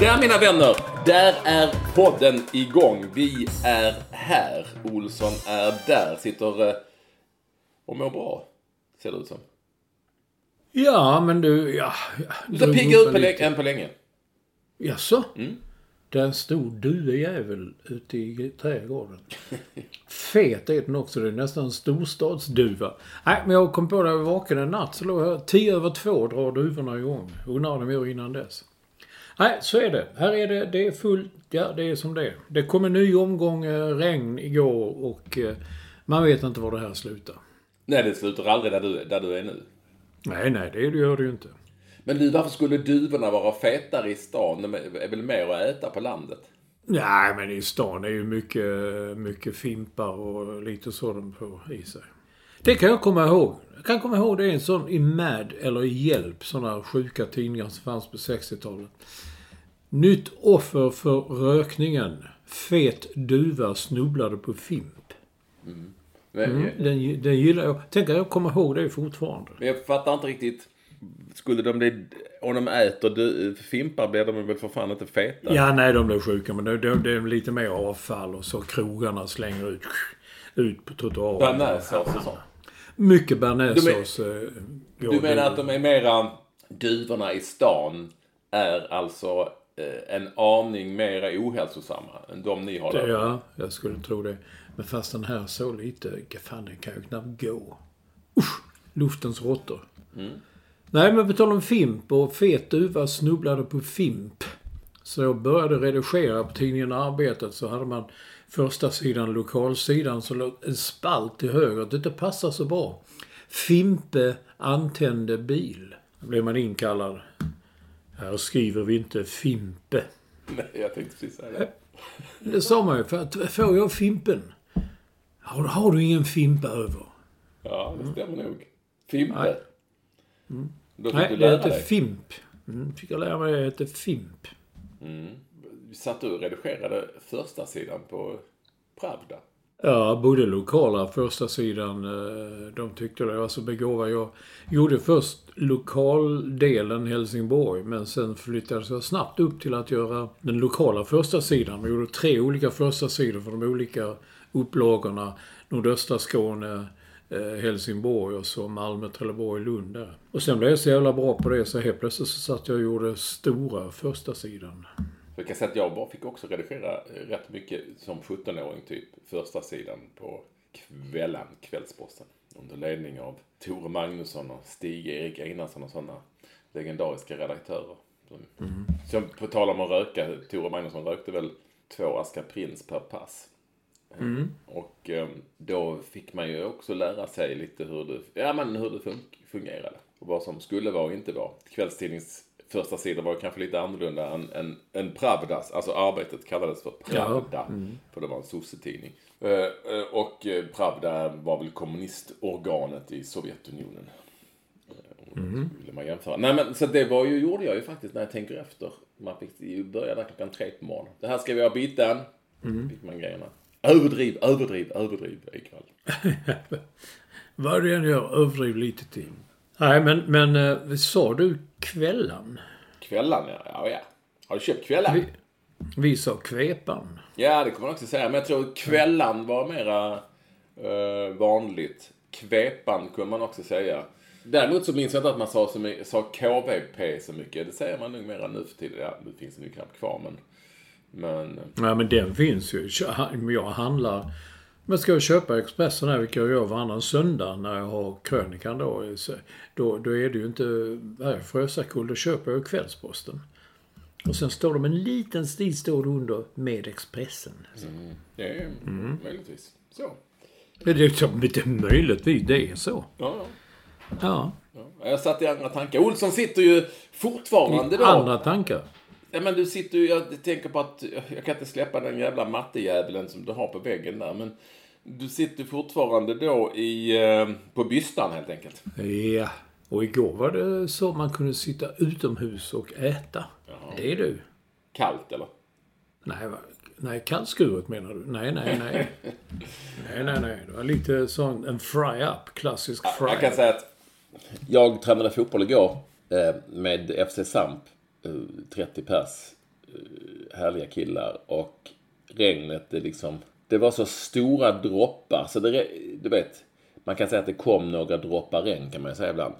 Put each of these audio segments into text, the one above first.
Där mina vänner, där är podden igång. Vi är här. Olsson är där. Sitter eh, och mår bra. Ser det ut som. Ja, men du... Ja, Du ser upp ut på en lä- lite. än på länge. Jaså? Mm. Där en stor duvejävel ute i trädgården. Fet är den också. Det är nästan en storstadsduva. Nej, men jag kom på det. Jag var vaken en natt. Så låg jag tio över två drar duvorna igång. Undrar om de gör innan dess. Nej, så är det. Här är det. Det är fullt. Ja, det är som det är. Det kom en ny omgång eh, regn igår och eh, man vet inte var det här slutar. Nej, det slutar aldrig där du, där du är nu. Nej, nej, det gör det ju inte. Men du, varför skulle duvorna vara fetare i stan? De är väl mer att äta på landet? Nej, men i stan är ju mycket, mycket fimpar och lite sådant på i sig. Det kan jag komma ihåg. Jag kan komma ihåg det är en sån i Mad eller i Hjälp, sådana sjuka tidningar som fanns på 60-talet. Nytt offer för rökningen. Fet duva snubblade på fimp. Men, Mm, den, den gillar jag. Tänk att jag kommer ihåg det fortfarande. men jag fattar inte riktigt. Skulle de bli... Om de äter du, fimpar blir de väl för fan inte feta? Ja, nej, de blir sjuka, men det, det, det är lite mer avfall och så krogarna slänger ut, ut på trottoaren. Bearnaisesås och sånt. Mycket bearnaisesås. eh, går Du menar att de är mera... Duvorna i stan är alltså eh, en aning mera ohälsosamma än de ni har där? Ja, jag skulle tro det. Men fast den här så lite, fan den kan ju knappt gå. Usch, luftens råttor. Nej, men på tal om fimp och fet duva snubblade på fimp. Så jag började redigera på tidningen Arbetet så hade man första sidan, lokalsidan, så låg en spalt till höger. Det inte passar så bra. Fimpe antände bil. Då blev man inkallad. Här skriver vi inte Fimpe. Nej, jag tänkte precis säga det. Det sa man ju. För att, får jag Fimpen? Har, har du ingen Fimpa över? Ja, det stämmer nog. Fimpe. Nej. Då fick Nej, du det heter dig. Fimp. Mm, fick jag lära mig det heter Fimp. Satt du och redigerade första sidan på Pravda? Ja, både lokala första sidan, eh, de tyckte det var så begåvad. Jag gjorde först lokaldelen Helsingborg, men sen flyttades jag snabbt upp till att göra den lokala första sidan. Vi gjorde tre olika första sidor för de olika upplagorna. Nordöstra Skåne, eh, Helsingborg och så Malmö, Trelleborg, Lund där. Och sen blev jag så jävla bra på det så helt plötsligt så satt jag och gjorde stora första sidan. Säga att jag bara fick också redigera eh, rätt mycket som 17-åring typ. Första sidan på kvällen, Kvällsposten. Under ledning av Tore Magnusson och Stig-Erik Einarsson och sådana legendariska redaktörer. Som, som på tal om att röka, Tore Magnusson rökte väl två askar Prins per pass. Och eh, då fick man ju också lära sig lite hur det, ja, men hur det fun- fungerade. Och vad som skulle vara och inte vara. Kvällstidnings första sida var kanske lite annorlunda än, än, än Pravdas. Alltså arbetet kallades för Pravda. För det var en sossetidning. Eh, eh, och eh, Pravda var väl kommunistorganet i Sovjetunionen. Vill man jämföra. Nej men så det var ju, gjorde jag ju faktiskt när jag tänker efter. Man fick ju börja där klockan tre på morgonen. Det här ska vi ha biten. Fick man grejerna. Överdriv, överdriv, överdriv ikväll. Vad än gör, överdriv lite till. Nej, men, men sa du kvällan? Kvällan ja. ja, ja. Har du köpt kvällan? Vi, vi sa kvepan. Ja, det kommer man också säga. Men jag tror kvällan var mera eh, vanligt. Kvepan kunde man också säga. Däremot så minns jag inte att man sa, så sa KVP så mycket. Det säger man nog mera nu för tiden. Ja, nu finns det ju knappt kvar men... Men... eh, Ja, men den finns ju. Jag handlar... Men ska jag köpa Expressen här, vilket jag gör varannan söndag när jag har krönikan då. Då, då är det ju inte här, Frösakull, då köper jag Kvällsposten. Och sen står med en liten stil står under med Expressen. Så. Det är möjligtvis så. Det är liksom inte möjligtvis det är så. Ja, ja. Ja. Ja, Jag satt i andra tankar. Olsson sitter ju fortfarande då. Andra tankar. Ja, men du sitter ju, jag tänker på att jag kan inte släppa den jävla mattejäveln som du har på väggen där. Men du sitter fortfarande då i, eh, på bystan helt enkelt. Ja. Och igår var det så man kunde sitta utomhus och äta. Det är du. Kallt eller? Nej, nej kallskuret menar du? Nej, nej, nej. nej, nej, nej. Det var lite sån, en fry-up. Klassisk Jag kan fry-up. säga att jag tränade fotboll igår eh, med FC Samp. Eh, 30 pers. eh, Härliga killar. Och regnet, det liksom... Det var så stora droppar. Så det, du vet, man kan säga att det kom några droppar regn kan man säga ibland.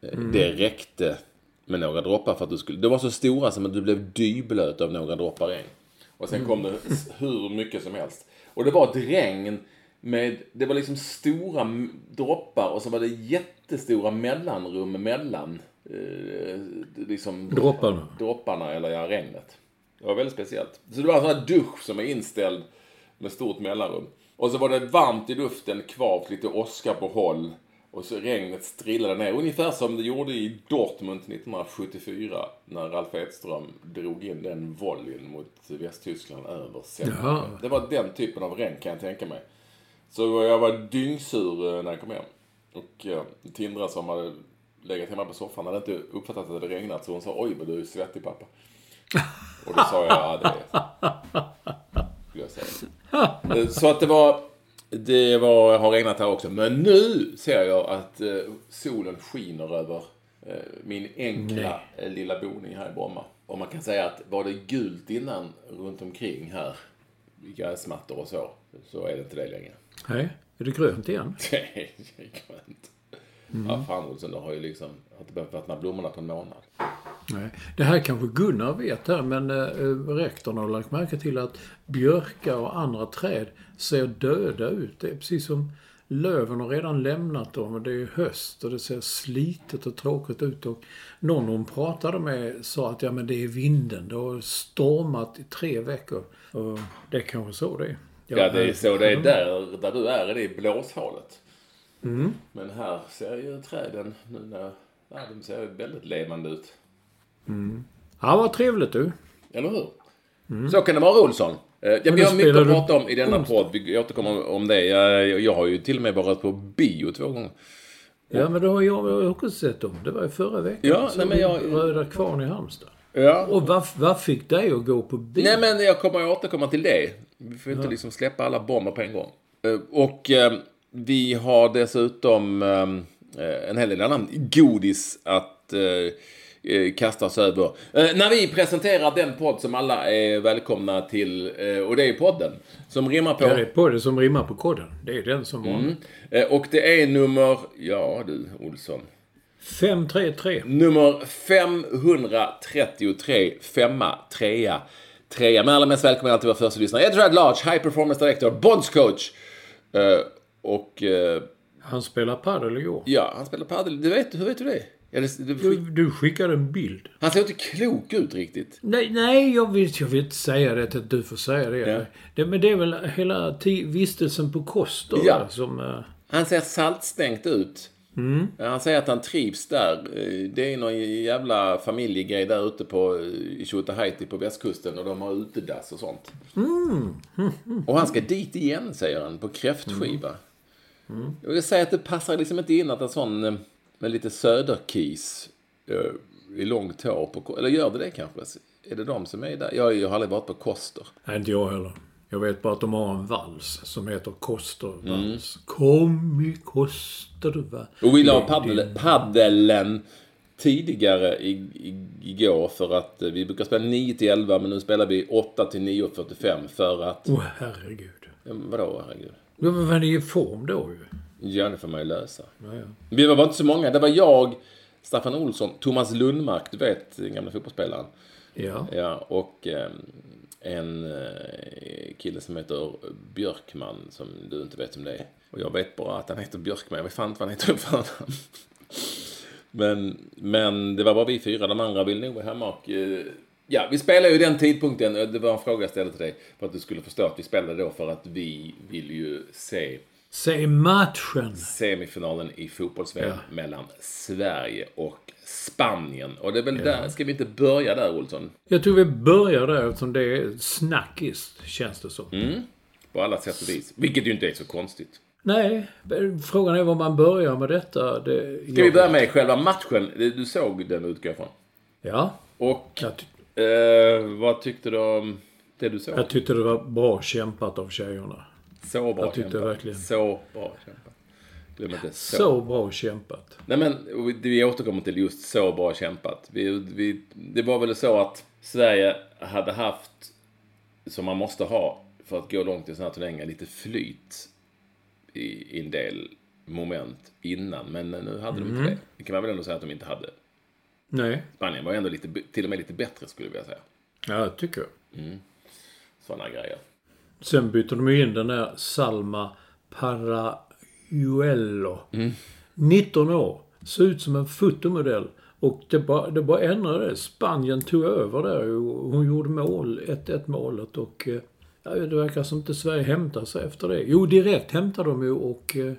Eh, Det räckte med några droppar för att du skulle... Det var så stora som att du blev dyblöt av några droppar regn. Och sen kom det hur mycket som helst. Och det var ett regn med... Det var liksom stora droppar och så var det jättestora mellanrum mellan eh, liksom Dropparna. dropparna eller ja, regnet. Det var väldigt speciellt. Så det var en sån här dusch som är inställd med stort mellanrum. Och så var det varmt i luften, kvavt, lite åska på håll. Och så regnet strillade ner. Ungefär som det gjorde i Dortmund 1974 när Ralf Edström drog in den volleyn mot Västtyskland över Sälen. Det var den typen av regn kan jag tänka mig. Så jag var dyngsur eh, när jag kom hem. Och eh, Tindra som hade legat hemma på soffan hade inte uppfattat att det hade regnat så hon sa oj vad du är svettig pappa. Och då sa jag ja det skulle jag säga. Eh, Så att det var, det var, har regnat här också. Men nu ser jag att eh, solen skiner över eh, min enkla eh, lilla boning här i Bromma. Och man kan säga att var det gult innan runt omkring här, gräsmattor och så, så är det inte det längre. Nej, är det grönt igen? Det är grönt. Ja, fan Olsson, det har ju liksom, inte behövt vattna blommorna på en månad. Nej. Det här kanske Gunnar vet här, men eh, rektorn har lagt märke till att björkar och andra träd ser döda ut. Det är precis som löven har redan lämnat dem och det är höst och det ser slitet och tråkigt ut. Och någon hon pratade med sa att ja, men det är vinden. Det har stormat i tre veckor. Och det är kanske så det är. Ja, det är så det är där, där du är, är det i blåshålet. Men här ser ju träden nu när, ja, de ser ju väldigt levande ut. Ja, vad trevligt du. Eller hur? Så kan det vara Olsson. Eh, Ja, vi har mycket att prata om i denna podd. Vi återkommer om det. Jag, jag har ju till och med varit på bio två gånger. Ja, men det har jag också sett dem. Det var ju förra veckan. Ja, nej, men jag- Röda Kvarn i Halmstad. Ja. Och vad, vad fick dig att gå på bio? Nej, men jag kommer att återkomma till det. Vi får inte liksom släppa alla bomber på en gång. Eh, Och eh, vi har dessutom eh, en hel del annan godis att eh, eh, kasta oss över. När vi presenterar den podd som alla är välkomna till, och det är podden, som rimmar på... Jag är på det som rimmar på koden. Det är den som var. Eh, och det är nummer, ja du Olsson, 533. Nummer 533, femma, trea, trea. Men allra mest välkommen alltid vara första lyssnare. Ed Rad Large, High Performance Director, Bonds coach. Och eh, Han spelar padel igår. ja, han spelar padel. Du vet, hur vet du det? Ja, det, det Du, du skickade en bild. han ser inte klok ut riktigt. Nej, nej jag, vill, jag vill inte säga det att du får säga det. Ja. det men det är väl hela vistelsen på Koster Ja. som... eh, Han ser saltstänkt ut. Ja, Han säger att han trivs där. Eh, Det är någon jävla familjegrej där ute på, eh, i på västkusten och de har utedass och sånt. Och han ska dit igen, säger han, på kräftskiva. Jag vill säga att det passar liksom inte in att en sån... eh, med lite söderkis eh, i långt hår. På, eller gör det det kanske? Är det de som är där? Jag, jag har aldrig varit på Koster. Nej, inte jag heller. Jag vet bara att de har en vals som heter Kostervals. Mm. Kom i Koster, va? Och vi la paddel, paddelen tidigare i, i, igår för att eh, vi brukar spela 9 till 11 men nu spelar vi 8 till 9.45 för att... Åh, oh, herregud. Vadå herregud? Ja, men var ni i form då ju? Ja, det får man ju lösa. Ja, ja. Vi var inte så många. Det var jag, Staffan Olsson, Thomas Lundmark, du vet, den gamla fotbollsspelaren. Ja. Ja, och eh, en eh, kille som heter Björkman, som du inte vet om det är. Och jag vet bara att han heter Björkman. Jag vet fan inte vad han heter för men, men det var bara vi fyra. De andra vill nog vara hemma och... Eh, ja, vi spelade ju den tidpunkten. Det var en fråga jag ställde till dig. För att du skulle förstå att vi spelade då för att vi vill ju se... Se matchen! Semifinalen i fotbolls ja. mellan Sverige och Spanien. Och det är väl ja. där, ska vi inte börja där Olsson? Jag tror vi börjar där eftersom det är snackis, känns det som. Mm. På alla sätt och vis. Vilket ju inte är så konstigt. Nej, frågan är var man börjar med detta. Det, Ska vi börja med själva matchen? Du såg den utgår från. Ja. Och eh, vad tyckte du om det du såg? Jag tyckte det var bra kämpat av tjejerna. Så bra jag tyckte kämpat. Verkligen. Så bra kämpat. Glöm inte så. så bra kämpat. Nej men, vi återkommer till just så bra kämpat. Vi, vi, det var väl så att Sverige hade haft, som man måste ha för att gå långt i sådana här turneringar, lite flyt i, i en del moment innan. Men nu hade de inte mm. det. Det kan man väl ändå säga att de inte hade. Nej. Spanien var ändå lite, till och med lite bättre skulle jag vilja säga. Ja, jag tycker jag. Mm. Sådana grejer. Sen bytte de ju in den där Salma Parajuelo. Mm. 19 år. Ser ut som en fotomodell. Och det bara, det bara ändrade. Spanien tog över där. Hon gjorde mål, 1-1 målet och eh, Ja, det verkar som inte Sverige hämtar sig efter det. Jo, direkt hämtar de ju och... Eh,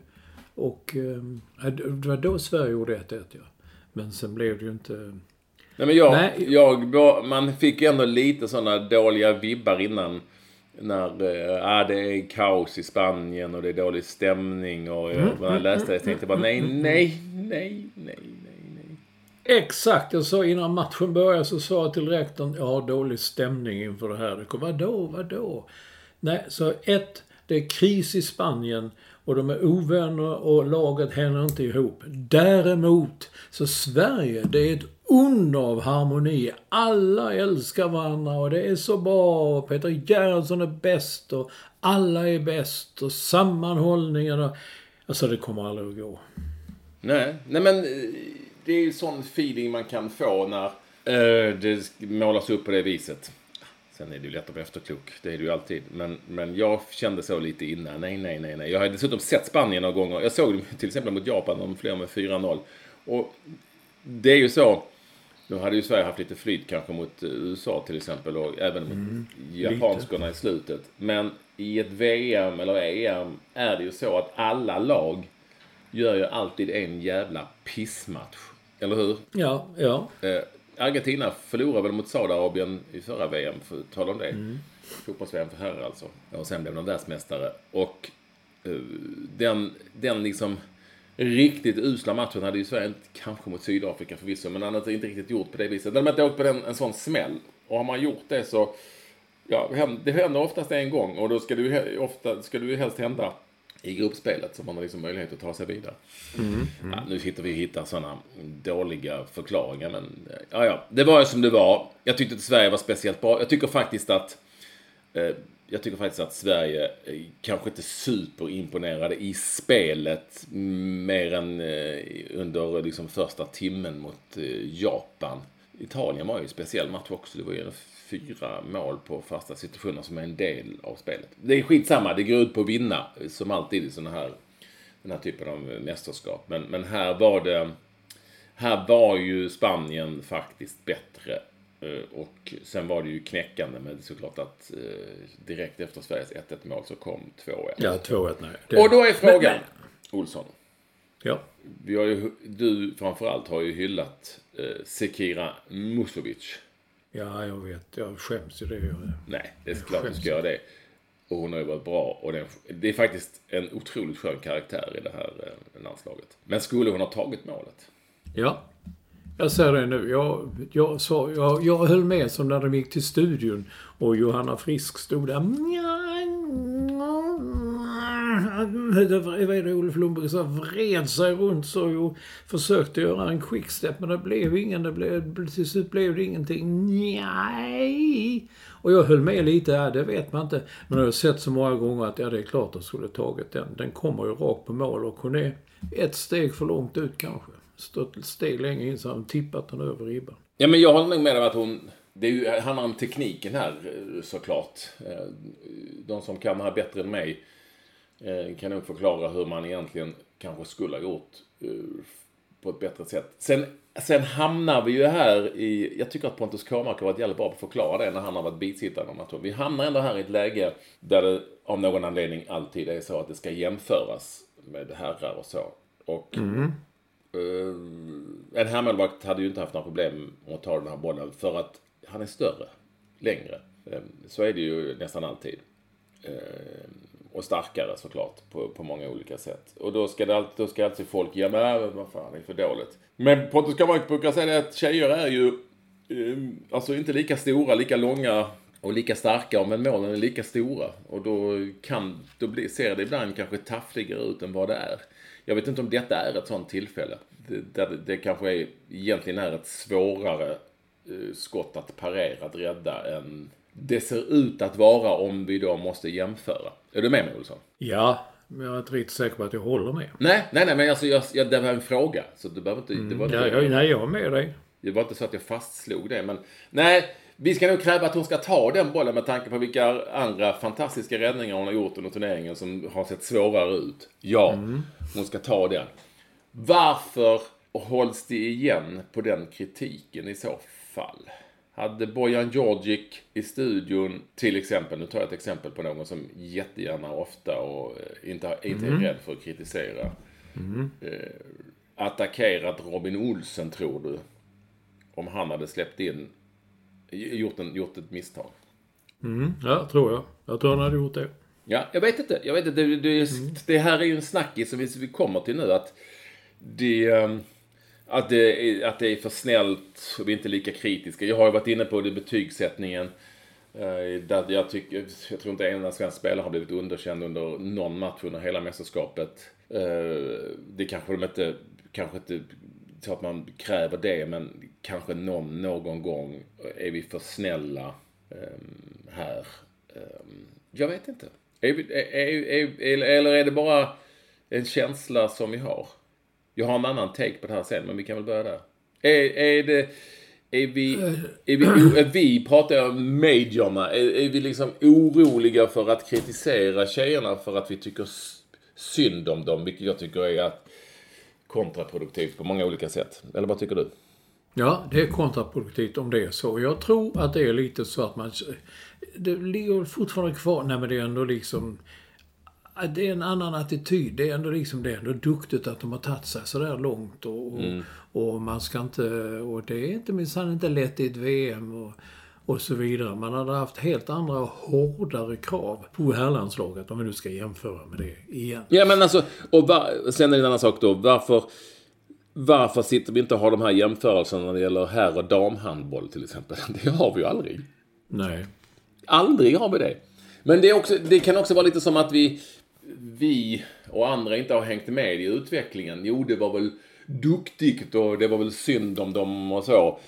och eh, det var då Sverige gjorde 1-1 ja. Men sen blev det ju inte... Nej men jag, Nej. jag man fick ju ändå lite sådana dåliga vibbar innan. När äh, det är kaos i Spanien och det är dålig stämning och mm, när jag läste det tänkte jag bara nej, nej, nej, nej, Exakt, jag sa innan matchen började så sa jag till rektorn, jag har dålig stämning inför det här. Det kom, vadå, vadå? Nej, så ett, det är kris i Spanien och de är ovänner och laget hänger inte ihop. Däremot, så Sverige, det är ett under av harmoni. Alla älskar varandra och det är så bra. Peter Gerhardsson är bäst och alla är bäst och sammanhållningen och... Alltså det kommer aldrig att gå. Nej, nej men eh, det är ju sån feeling man kan få när uh, det målas upp på det viset. Sen är det ju lätt att bli efterklok. Det är det ju alltid. Men, men jag kände så lite innan. Nej, nej, nej, nej. Jag har dessutom sett Spanien några gånger. Jag såg dem till exempel mot Japan. De flög med 4-0. Och det är ju så. Nu hade ju Sverige haft lite flyt kanske mot USA till exempel. Och även mot mm, japanskorna lite. i slutet. Men i ett VM eller EM är det ju så att alla lag gör ju alltid en jävla pissmatch. Eller hur? Ja, ja. Argentina förlorade väl mot Saudiarabien i förra VM, för att tala om det. Mm. Fotbolls-VM för herrar alltså. Och sen blev de världsmästare. Och eh, den, den liksom riktigt usla matchen hade ju Sverige inte, kanske mot Sydafrika förvisso, men han hade inte riktigt gjort på det viset. De hade inte åkt på den, en sån smäll. Och har man gjort det så, ja, det händer oftast en gång och då ska det ju, ofta, ska det ju helst hända i gruppspelet så man har liksom möjlighet att ta sig vidare. Mm, mm. Ja, nu sitter vi och hittar sådana dåliga förklaringar men ja, ja, det var ju som det var. Jag tyckte att Sverige var speciellt bra. Jag tycker faktiskt att eh, jag tycker faktiskt att Sverige eh, kanske inte superimponerade i spelet mer än eh, under liksom första timmen mot eh, Japan. Italien var ju en speciell match också. Det var ju fyra mål på fasta situationer som är en del av spelet. Det är skitsamma, det går ut på att vinna som alltid i sådana här, den här typen av mästerskap. Men, men här var det, här var ju Spanien faktiskt bättre. Eh, och sen var det ju knäckande med såklart att eh, direkt efter Sveriges 1-1 mål så kom 2-1. Ja, 2-1 nej. Det... Och då är frågan, men, Olsson. Ja. Vi har ju, du framförallt har ju hyllat eh, Sekira Musovic. Ja, jag vet. Jag skäms ju det. Jag, Nej, det är klart du ska göra det. Och hon har ju varit bra. Och det är, det är faktiskt en otroligt skön karaktär i det här eh, landslaget. Men skulle hon ha tagit målet? Ja. Jag säger det nu. Jag, jag, sa, jag, jag höll med som när de gick till studion och Johanna Frisk stod där. Vad är det Olof Lundberg sa? Vred sig runt så och försökte göra en quickstep men det blev ingen. Det blev, till slut blev det ingenting. Nej. Och jag höll med lite, ja, det vet man inte. Men jag har sett så många gånger att ja, det är klart att skulle tagit den. Den kommer ju rakt på mål och hon är ett steg för långt ut kanske. Stått ett steg längre in så har hon tippat den över ribban. Ja, men jag håller nog med om att hon... Det är ju, handlar om tekniken här eh, såklart. Eh, de som kan det här bättre än mig Eh, kan nog förklara hur man egentligen kanske skulle ha gjort eh, på ett bättre sätt. Sen, sen hamnar vi ju här i, jag tycker att Pontus Kåmark har varit jävligt bra på att förklara det när han har varit bisittare om Vi hamnar ändå här i ett läge där det av någon anledning alltid är så att det ska jämföras med herrar och så. Och mm. eh, en herrmålvakt hade ju inte haft några problem med att ta den här bollen för att han är större, längre. Eh, så är det ju nästan alltid. Eh, och starkare såklart på, på många olika sätt. Och då ska, det alltid, då ska alltid folk, ja men äh, vad fan, det är för dåligt. Men Pontus Kamark brukar säga det att tjejer är ju eh, alltså inte lika stora, lika långa och lika starka, men målen är lika stora. Och då kan, då bli, ser det ibland kanske taffligare ut än vad det är. Jag vet inte om detta är ett sånt tillfälle. Det, det, det kanske är, egentligen är ett svårare eh, skott att parera, att rädda än det ser ut att vara om vi då måste jämföra. Är du med mig Olsson? Ja, men jag är inte riktigt säker på att jag håller med. Nej, nej, nej, men alltså, jag, jag, det var en fråga. Så du behöver inte... Mm. Det var inte ja, jag, nej, jag är med dig. Det var inte så att jag fastslog det, men... Nej, vi ska nog kräva att hon ska ta den bollen med tanke på vilka andra fantastiska räddningar hon har gjort under turneringen som har sett svårare ut. Ja, mm. hon ska ta den. Varför hålls det igen på den kritiken i så fall? Hade Bojan Djordjic i studion, till exempel, nu tar jag ett exempel på någon som jättegärna ofta och eh, inte, inte är mm. rädd för att kritisera. Mm. Eh, attackerat Robin Olsen, tror du? Om han hade släppt in, gjort, en, gjort ett misstag. Mm, ja, tror jag. Jag tror han hade gjort det. Ja, jag vet inte. Jag vet inte. Det, det, mm. det här är ju en snackis som vi, vi kommer till nu. Att det... Att det, är, att det är för snällt och vi är inte lika kritiska. Jag har ju varit inne på det betygssättningen. Eh, där jag, tycker, jag tror inte en enda svensk spelare har blivit underkänd under någon match under hela mästerskapet. Eh, det kanske de inte, kanske inte så att man kräver det, men kanske någon, någon gång är vi för snälla eh, här. Jag vet inte. Är vi, är, är, eller är det bara en känsla som vi har? Jag har en annan take på det här sen, men vi kan väl börja där. Är, är det... Är vi, är vi, är vi pratar jag om majorna, är, är vi liksom oroliga för att kritisera tjejerna för att vi tycker synd om dem, vilket jag tycker är att kontraproduktivt på många olika sätt. Eller vad tycker du? Ja, det är kontraproduktivt om det är så. Jag tror att det är lite så att man... Det ligger fortfarande kvar. Nej men det är ändå liksom det är en annan attityd. Det är ändå liksom, det är ändå duktigt att de har tagit sig sådär långt. Och, mm. och, man ska inte, och det är inte minsann inte lätt i ett VM och, och så vidare. Man hade haft helt andra hårdare krav på herrlandslaget om vi nu ska jämföra med det igen. Ja men alltså, och var, sen är det en annan sak då. Varför, varför sitter vi inte och har de här jämförelserna när det gäller herr och damhandboll till exempel? Det har vi ju aldrig. Nej. Aldrig har vi det. Men det, också, det kan också vara lite som att vi, vi och andra inte har hängt med i utvecklingen. Jo, det var väl duktigt och det var väl synd om dem och så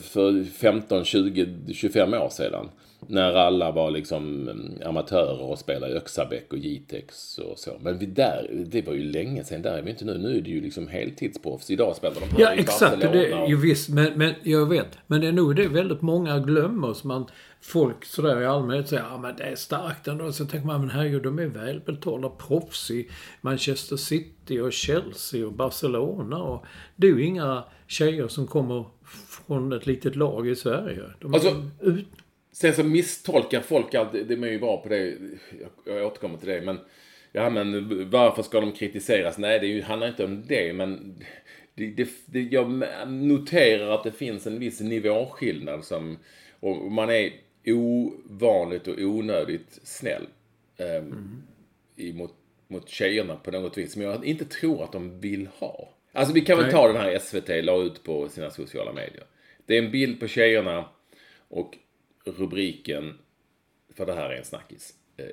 för 15, 20, 25 år sedan. När alla var liksom mm, amatörer och spelade Öxabäck och Jitex och så. Men vi där, det var ju länge sedan. Där är vi inte nu. Nu är det ju liksom heltidsproffs. Idag spelar de här Ja, i exakt. Det, och... ju visst, men, men jag vet. Men det är nog det väldigt många glömmer. Som man, folk sådär i allmänhet säger ja men det är starkt ändå. Så tänker man, men herregud, de är välbetalda proffs i Manchester City och Chelsea och Barcelona. Och det är ju inga tjejer som kommer från ett litet lag i Sverige. De alltså, ut... Sen så misstolkar folk alltid, det är man ju bra på det, jag återkommer till det, men ja men varför ska de kritiseras? Nej, det ju, handlar inte om det, men det, det, det, jag noterar att det finns en viss nivåskillnad som, och man är ovanligt och onödigt snäll. eh, i, mot, mot tjejerna på något vis. Som jag inte tror att de vill ha. Alltså vi kan väl Nej. ta den här SVT la ut på sina sociala medier. Det är en bild på tjejerna och rubriken, för det här är en snackis. Eh,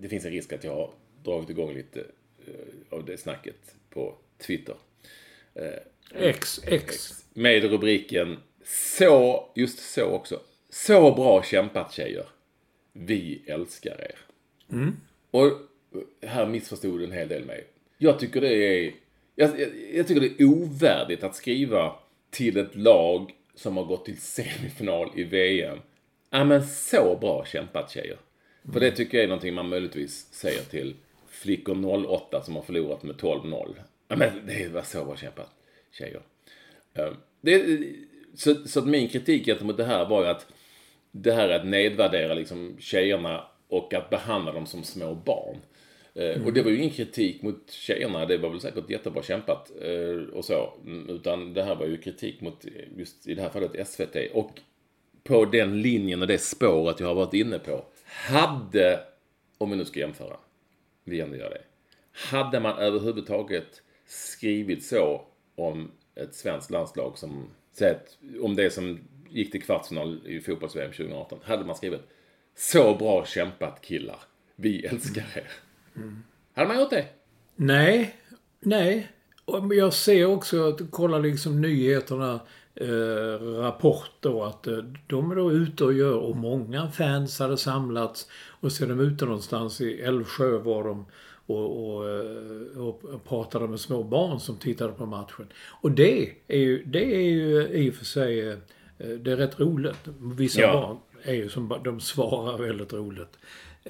Det finns en risk att jag har dragit igång lite eh, av det snacket på Twitter. X, X. Med rubriken Så, just så också. Så bra kämpat tjejer. Vi älskar er. Och här missförstod en hel del mig. Jag tycker det är... Jag, jag, jag tycker det är ovärdigt att skriva till ett lag som har gått till semifinal i VM. Ja men så bra kämpat tjejer. För det tycker jag är någonting man möjligtvis säger till flickor 08 som har förlorat med 12-0. Ja men det var så bra kämpat tjejer. Ehm, det, så, så att min kritik gentemot det här var ju att det här är att nedvärdera liksom tjejerna och att behandla dem som små barn. Eh, Och det var ju ingen kritik mot tjejerna, det var väl säkert jättebra kämpat eh, och så. Mm, Utan det här var ju kritik mot, eh, just i det här fallet, SVT. Och på den linjen och det spåret jag har varit inne på. Hade, om vi nu ska jämföra, vi ändå gör det. Hade man överhuvudtaget skrivit så om ett svenskt landslag som, säg om det som gick till kvartsfinal i fotbolls-VM 2018. Hade man skrivit så bra kämpat killar, vi älskar er. Hade man gjort det? Nej, nej. Jag ser också att kolla liksom nyheterna, eh, rapporter att eh, de är då ute och gör och många fans hade samlats och så är de ute någonstans i Älvsjö var de och, och, eh, och pratade med små barn som tittade på matchen. Och det är ju, det är ju i och för sig, eh, det är rätt roligt. Vissa Ja. barn är ju som, de svarar väldigt roligt.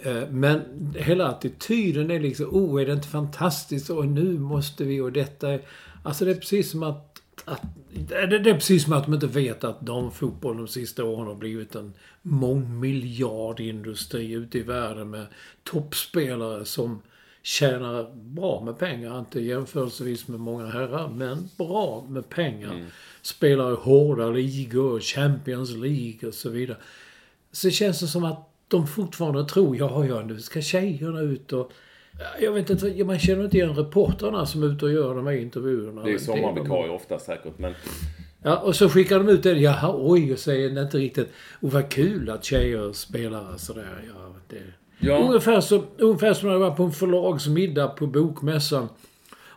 Eh, Men hela attityden är liksom, oh är det inte fantastiskt och nu måste vi och detta. Alltså det är precis som att, att det det är precis som att de inte vet att damfotboll de sista åren har blivit en mångmiljardindustri ute i världen med toppspelare som tjänar bra med pengar. Inte jämförelsevis med många herrar, men bra med pengar. Spelar i hårda ligor, Champions League och så vidare. Så känns det som att de fortfarande tror, ja, ja, nu ska tjejerna ut och... Jag vet inte, man känner inte igen reportrarna som är ute och gör de här intervjuerna. Det är Men sommarvikarie ofta säkert, men Ja, och så skickar de ut det. Jaha, oj, och säger det inte riktigt. Och vad kul att tjejer spelar sådär. Ja, det... Ja. Ungefär, så, ungefär som när jag var på en förlagsmiddag på Bokmässan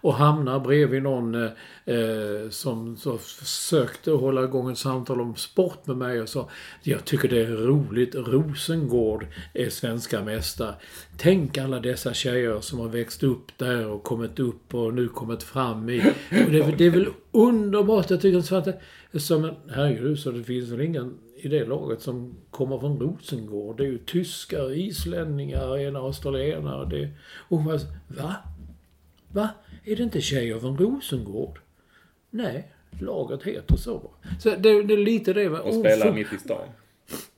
och hamnar bredvid någon eh, eh som så försökte hålla igång ett samtal om sport med mig och sa Jag tycker det är roligt. Rosengård är svenska mästare. Tänk alla dessa tjejer som har växt upp där och kommit upp och nu kommit fram i... Och det, är väl- det är väl underbart. Jag tycker det är så att som en, herregud, så det finns väl ingen i det laget som kommer från Rosengård. Det är ju tyskar, islänningar, ena australienare. Det, och hon bara, va? Va? Är det inte tjejer från Rosengård? Nej, laget heter så. Så det, det är lite det. och Oh, spelar för- mitt i stan.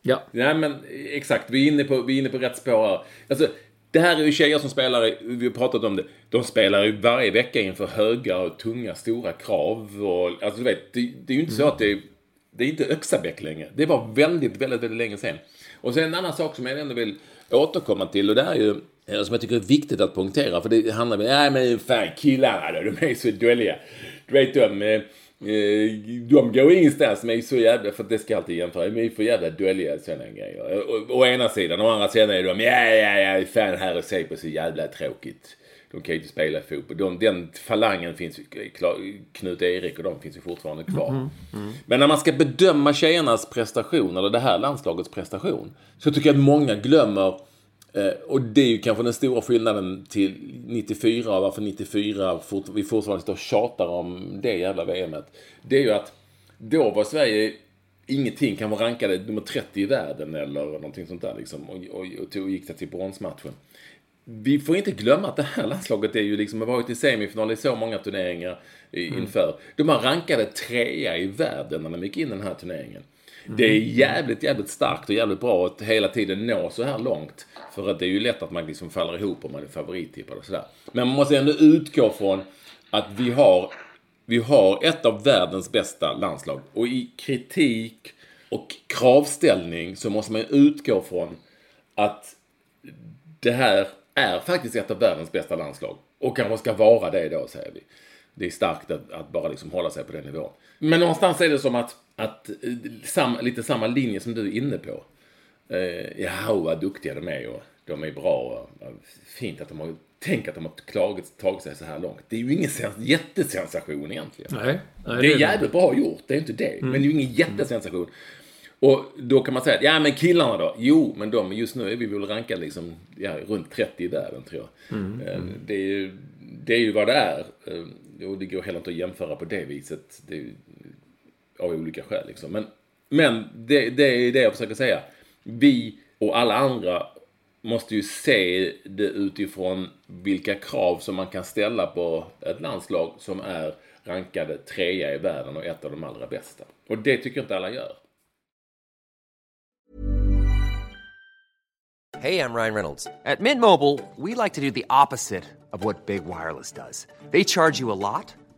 Ja. Nej men exakt, vi är inne på, vi är inne på rätt spår här. Alltså, det här är ju tjejer som spelar, vi har pratat om det, de spelar ju varje vecka inför höga och tunga, stora krav. Och, alltså du vet, det, det är ju inte så att det det är inte Öxabäck längre. Det var väldigt, väldigt, väldigt länge sedan. Och sen en annan sak som jag ändå vill återkomma till och det är ju, eh, som jag tycker är viktigt att poängtera, för det handlar om, nej men fan killarna då, de är så dåliga. Du vet de, eh, Eh, de går ingenstans, men är så jävla, för det ska jag alltid jämföra, de är för jävla dåliga sådana grejer. Å, å ena sidan, å andra sidan är de, ja, ja, ja, fan här och se på så jävla tråkigt. De kan ju inte spela fotboll. De, den falangen finns ju, Knut Erik och de finns ju fortfarande kvar. Men när man ska bedöma tjejernas prestation, eller det här landslagets prestation, så tycker jag att många glömmer och det är ju kanske den stora skillnaden till 94, och varför 94 fort, vi fortfarande står och tjatar om det jävla VMet. Det är ju att då var Sverige ingenting, kan vara rankade nummer 30 i världen eller någonting sånt där liksom. Och, och, och tog, gick sig till bronsmatchen. Vi får inte glömma att det här landslaget är ju liksom, har varit i semifinal i så många turneringar i- inför. De har rankade trea i världen när de gick in i den här turneringen. Det är jävligt, jävligt starkt och jävligt bra att hela tiden nå så här långt. För att det är ju lätt att man liksom faller ihop om man är favorittippad och sådär. Men man måste ändå utgå från att vi har, vi har ett av världens bästa landslag. Och i kritik och kravställning så måste man utgå från att det här är faktiskt ett av världens bästa landslag. Och kanske ska vara det då, säger vi. Det är starkt att, att bara liksom hålla sig på den nivån. Men någonstans är det som att, att eh, sam, lite samma linje som du är inne på. Eh, ja, vad duktiga de är och de är bra. Och, fint att de har Tänk att de har tagit, tagit sig så här långt. Det är ju ingen jättesensation egentligen. Nej, nej, det är jävligt bra gjort, det är inte det. Mm. Men det är ju ingen jättesensation. Och då kan man säga, ja men killarna då? Jo, men de, just nu är vi väl rankade liksom, ja, runt 30 i världen tror jag. Mm. Eh, det, är ju, det är ju vad det är. Eh, och det går heller inte att jämföra på det viset. Det är, av olika skäl liksom. Men, men det, det är det jag försöker säga. Vi och alla andra måste ju se det utifrån vilka krav som man kan ställa på ett landslag som är rankade trea i världen och ett av de allra bästa. Och det tycker inte alla gör. Hej, jag Ryan Reynolds. På Mint Mobile, we like to do the opposite of what Big Wireless does. They charge you a lot,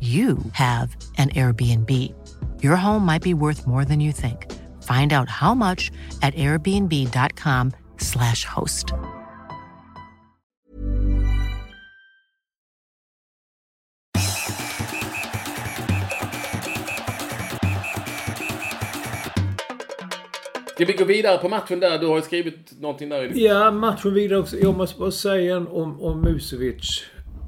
you have an Airbnb. Your home might be worth more than you think. Find out how much at airbnb.com slash host. Ska vi gå vidare på matchen där? Du har ju skrivit någonting där. Ja, matchen vidare också. Jag måste bara säga en om, om Musevic.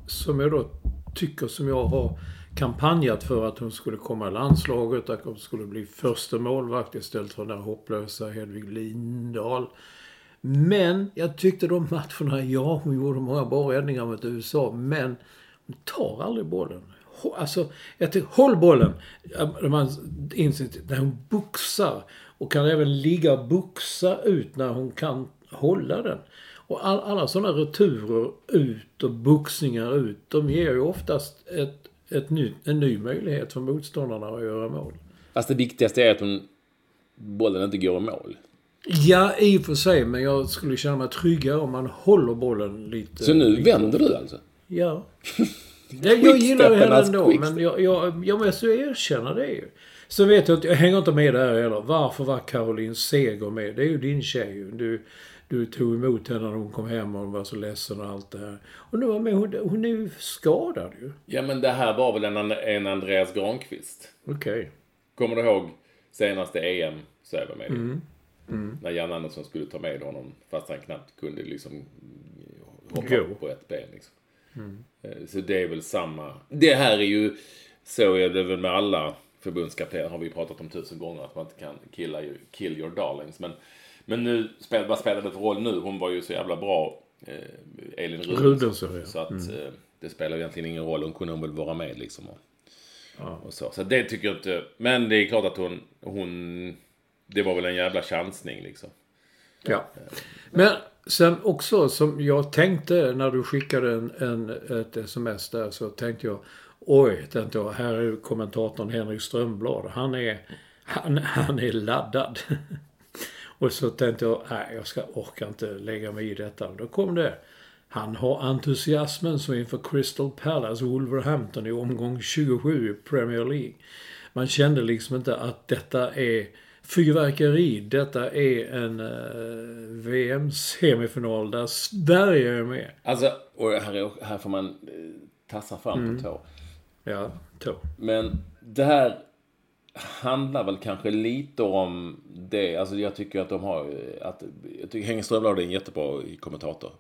Som jag då tycker som jag har kampanjat för att hon skulle komma i landslaget, att hon skulle bli första målvakt istället för den där hopplösa Hedvig Lindahl. Men jag tyckte de matcherna, ja hon gjorde många bra räddningar mot USA, men hon tar aldrig bollen. Alltså, jag tycker, håll bollen! Man inser, när hon boxar och kan även ligga och boxa ut när hon kan hålla den. Och all, alla sådana returer ut och boxningar ut, de ger ju oftast ett ett ny, en ny möjlighet för motståndarna att göra mål. Fast det viktigaste är att hon, bollen inte går i mål. Ja, i och för sig. Men jag skulle känna mig tryggare om man håller bollen lite... Så nu vänder du alltså? Ja. jag, jag gillar henne ändå, men jag, jag, jag måste erkänna det ju. Så vet jag att jag hänger inte med där heller. Varför var Caroline Seger med? Det är ju din tjej du, du tog emot henne när hon kom hem och hon var så ledsen och allt det här. Och nu med, hon, hon är ju skadad ju. Ja men det här var väl en, en Andreas Granqvist. Okej. Okay. Kommer du ihåg senaste EM så är med mm. mm. När Jan Andersson skulle ta med honom fast han knappt kunde liksom hoppa Gå. på ett ben liksom. Mm. Eh, så det är väl samma. Det här är ju, så är det väl med alla förbundskaptener har vi pratat om tusen gånger att man inte kan killa, kill your darlings. Men men nu, vad spelar det för roll nu? Hon var ju så jävla bra, eh, Elin Rudensson. Ja. Så att mm. eh, det spelar egentligen ingen roll. Hon kunde hon väl vara med liksom. Och, ja. och så. så det tycker jag inte. Men det är klart att hon, hon, det var väl en jävla chansning liksom. Ja. Men sen också som jag tänkte när du skickade en, en, ett sms där så tänkte jag Oj, tänkte jag, här är kommentatorn Henrik Strömblad. Han är, han, han är laddad. Och så tänkte jag, nej jag ska, orkar inte lägga mig i detta. Då kom det. Han har entusiasmen som inför Crystal Palace Wolverhampton i omgång 27 i Premier League. Man kände liksom inte att detta är fyrverkeri. Detta är en uh, VM-semifinal där Sverige är med. Alltså, och här, är, här får man eh, tassa fram Mm. på tå. Ja, tå. Men det här handlar väl kanske lite om det. Alltså jag tycker att de har... Att, jag tycker Henning Strömblad är en jättebra kommentator.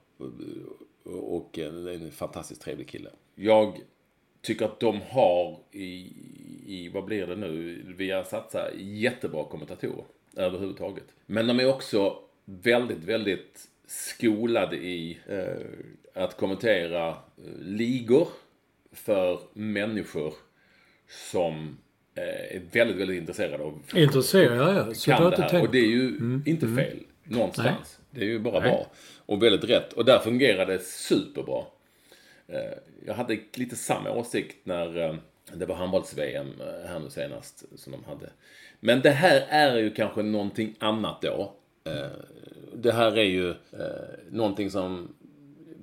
Och en, en fantastiskt trevlig kille. Jag tycker att de har i, i vad blir det nu, via Satsa, jättebra kommentatorer överhuvudtaget. Men de är också väldigt, väldigt skolade i eh, att kommentera eh, ligor för människor som är väldigt, väldigt intresserade av Intresserad, ja, ja. Så kan det här. tänkt Och det är ju inte fel någonstans. Det är ju bara bra. Och väldigt rätt. Och där fungerar det superbra. Eh, Jag hade lite samma åsikt när eh, det var handbolls-VM eh, här nu senast som de hade. Men det här är ju kanske någonting annat då. Eh, Det här är ju eh, någonting som,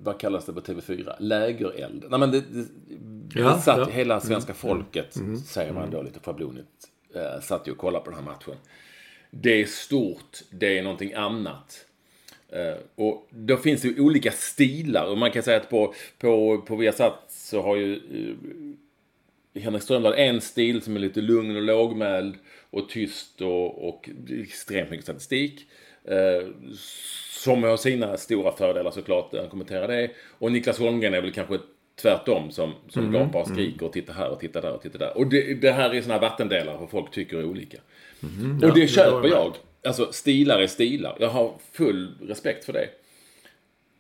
vad kallas det på TV4? Lägereld. Nej men det, det, Ja, satt ja. Mm. hela svenska folket, säger man då lite schablonigt, eh, satt ju och kollade på den här matchen. Det är stort, det är någonting annat. Eh, och då finns det ju olika stilar. Och man kan säga att på, på, på Viasat så har ju eh, Henrik Strömdahl en stil som är lite lugn och lågmäld och tyst och, och extremt mycket statistik. Eh, som har sina stora fördelar såklart, han kommenterar det. Och Niklas Holmgren är väl kanske tvärtom som, som gapar och skriker och tittar här och tittar där och tittar där. Och det, det här är såna här vattendelar hur folk tycker är olika. och det köper jag. Alltså stilar är stilar. Jag har full respekt för det.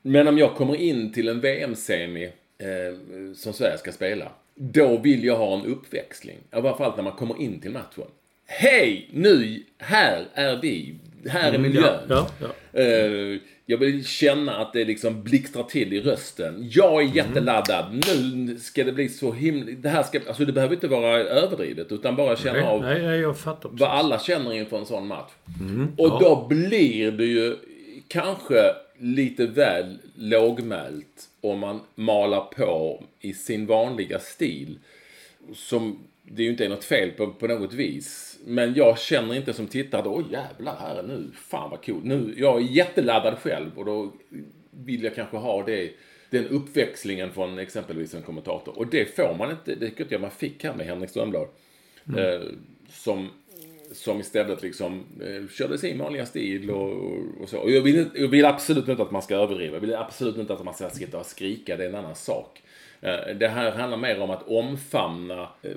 Men om jag kommer in till en VM-semi eh, som Sverige ska spela. Då vill jag ha en uppväxling. I alla fall när man kommer in till matchen. Hej! Nu, här är vi. Här är miljön. Ja, ja. Eh, jag vill känna att det liksom blixtrar till i rösten. Jag är jätteladdad. Nu ska det bli så himla... Det här ska... Alltså det behöver inte vara överdrivet. Utan bara känna Nej, av nej, nej, jag fattar. vad alla känner inför en sån match. och då blir det ju kanske lite väl lågmält om man malar på i sin vanliga stil. Som det ju inte är något fel på, på något vis. Men jag känner inte som tittare åh jävlar här är nu, fan vad coolt. Nu, jag är jätteladdad själv och då vill jag kanske ha det, den uppväxlingen från exempelvis en kommentator. Och det får man inte, det tycker jag man fick här med Henrik Strömblad. Eh, som, som istället liksom eh, körde sin vanliga stil och, och så. Och jag vill, jag vill absolut inte att man ska överdriva. Jag vill absolut inte att man ska sitta och skrika, det är en annan sak. Eh, det här handlar mer om att omfamna eh,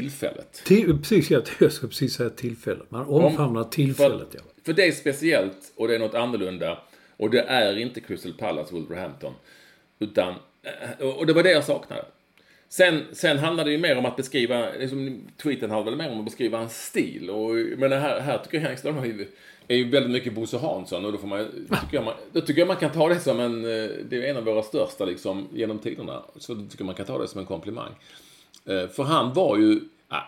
tillfället. Till, precis, jag, jag ska precis säga tillfället. Man omfamnar tillfället, ja. För, för det är speciellt och det är något annorlunda. Och det är inte Crystal Palace Wolverhampton. Utan, eh, och det var det jag saknade. Sen, sen handlar det ju mer om att beskriva, liksom, tweeten handlar väl mer om att beskriva en stil. Och, men här, här tycker jag Henrik Strömberg är ju- är ju väldigt mycket Bosse Hansson och då, får man, tycker jag man, då tycker jag man kan ta det som en, eh, det är en av våra största liksom genom tiderna. Så då tycker jag man kan ta det som en komplimang. Eh, För han var ju, ah,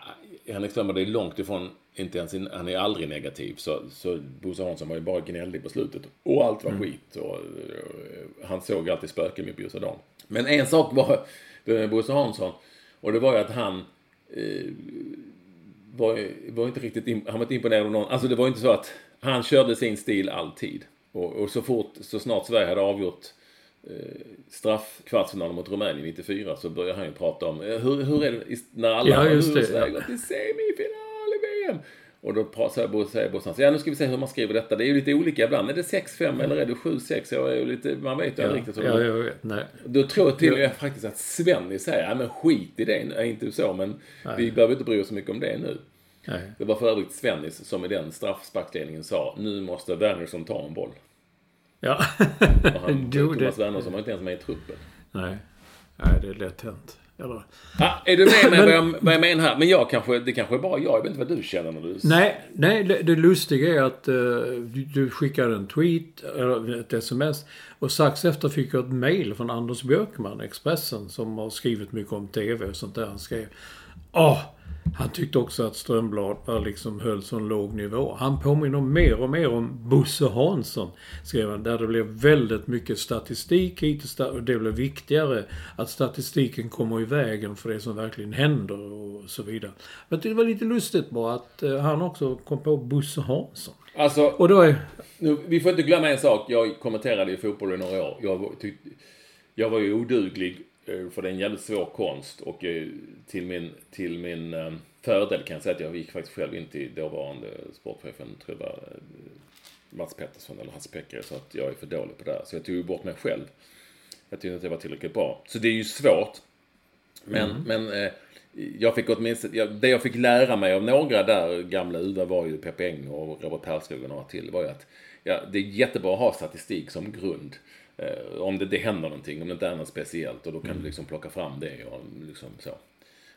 Henrik Strömberg är långt ifrån, inte ens, in- han är aldrig negativ. Så, så Bosse Hansson var ju bara gnällig på slutet. Och allt var skit. Och, eh, han såg alltid spöken med Bjussa Dan. Men en sak var med Bosse Hansson. Och det var ju att han eh, var, var inte riktigt, im- han var inte imponerad av någon. Alltså det var inte så att han körde sin stil alltid. Och, och så fort, så snart Sverige hade avgjort eh, straffkvartsfinalen mot Rumänien 94 så började han ju prata om eh, hur, hur är det när alla Ja, just det, ja. till semifinal i VM. Och då säger Bosse ja nu ska vi se hur man skriver detta. Det är ju lite olika ibland. Är det 6-5 eller är det 7-6? Jag är ju lite, man vet ju Ja, riktigt. ja, jag vet. Nej. då tror jag till och med faktiskt att Svenny säger, ja men skit i det, är inte så, men vi behöver inte bry oss så mycket om det nu. Nej. Det var för övrigt Svennis som i den straffsparksledningen sa, nu måste Wernersson ta en boll. Ja. Och han, Jo, det- Thomas Wernersson var inte ens med i truppen. Nej. Nej, det är lätt hänt. Eller? Ah, är du med mig vad jag, vad jag menar här? Men jag kanske, det kanske är bara jag, jag vet inte vad du känner när du... Nej, nej det, det lustiga är att eh, du, du skickade en tweet, eller ett sms. Och strax efter fick jag ett mail från Anders Björkman, Expressen, som har skrivit mycket om TV och sånt där. Han skrev Åh! Han tyckte också att Strömblad var liksom höll sån låg nivå. Han påminner mer och mer om Bosse Hansson, skrev han. Där det blev väldigt mycket statistik hit och det blev viktigare att statistiken kommer i vägen för det som verkligen händer och så vidare. Men det var lite lustigt bara att eh, han också kom på Bosse Hansson. Alltså, Och då är... nu, vi får inte glömma en sak. Jag kommenterade ju fotboll i några år. Jag var, tyck, jag var ju oduglig, för det är en jävligt svår konst. Och eh, till min, till min eh, fördel kan jag säga att jag gick faktiskt själv in till dåvarande sportchefen, tror jag det var eh, Mats Pettersson eller Hasse Peckare, så att jag är för dålig på det här. Så jag tog ju bort mig själv. Jag tyckte inte att jag var tillräckligt bra. Så det är ju svårt. Men, men eh, jag fick åtminstone, jag, det jag fick lära mig av några där gamla UVA var ju Peppe Eng och Robert Perskog och några till. var ju att ja, det är jättebra att ha statistik som grund. Eh, om det, det händer någonting, om det inte är något speciellt. Och då kan du liksom plocka fram det och liksom så.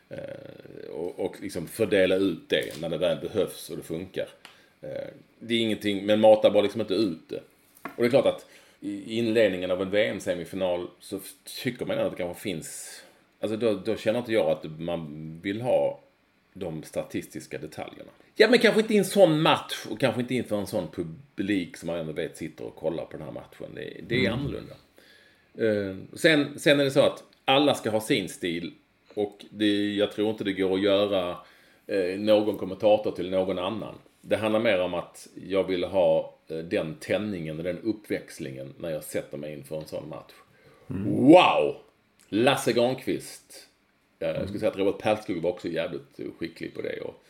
Eh, och, och liksom fördela ut det när det väl behövs och det funkar. Eh, det är ingenting, men mata bara liksom inte ut det. Och det är klart att i inledningen av en VM-semifinal så tycker man att det kanske finns... Alltså då, då känner inte jag att man vill ha de statistiska detaljerna. Ja, men kanske inte i en sån match och kanske inte inför en sån publik som man ändå vet sitter och kollar på den här matchen. Det, det är annorlunda. Eh, sen, sen är det så att alla ska ha sin stil och det, jag tror inte det går att göra eh, någon kommentator till någon annan. Det handlar mer om att jag vill ha eh, den tändningen och den uppväxlingen när jag sätter mig inför en sån match. Wow! Lasse Granqvist. Eh, Jag skulle säga att Robert Perskog var också jävligt skicklig på det. Och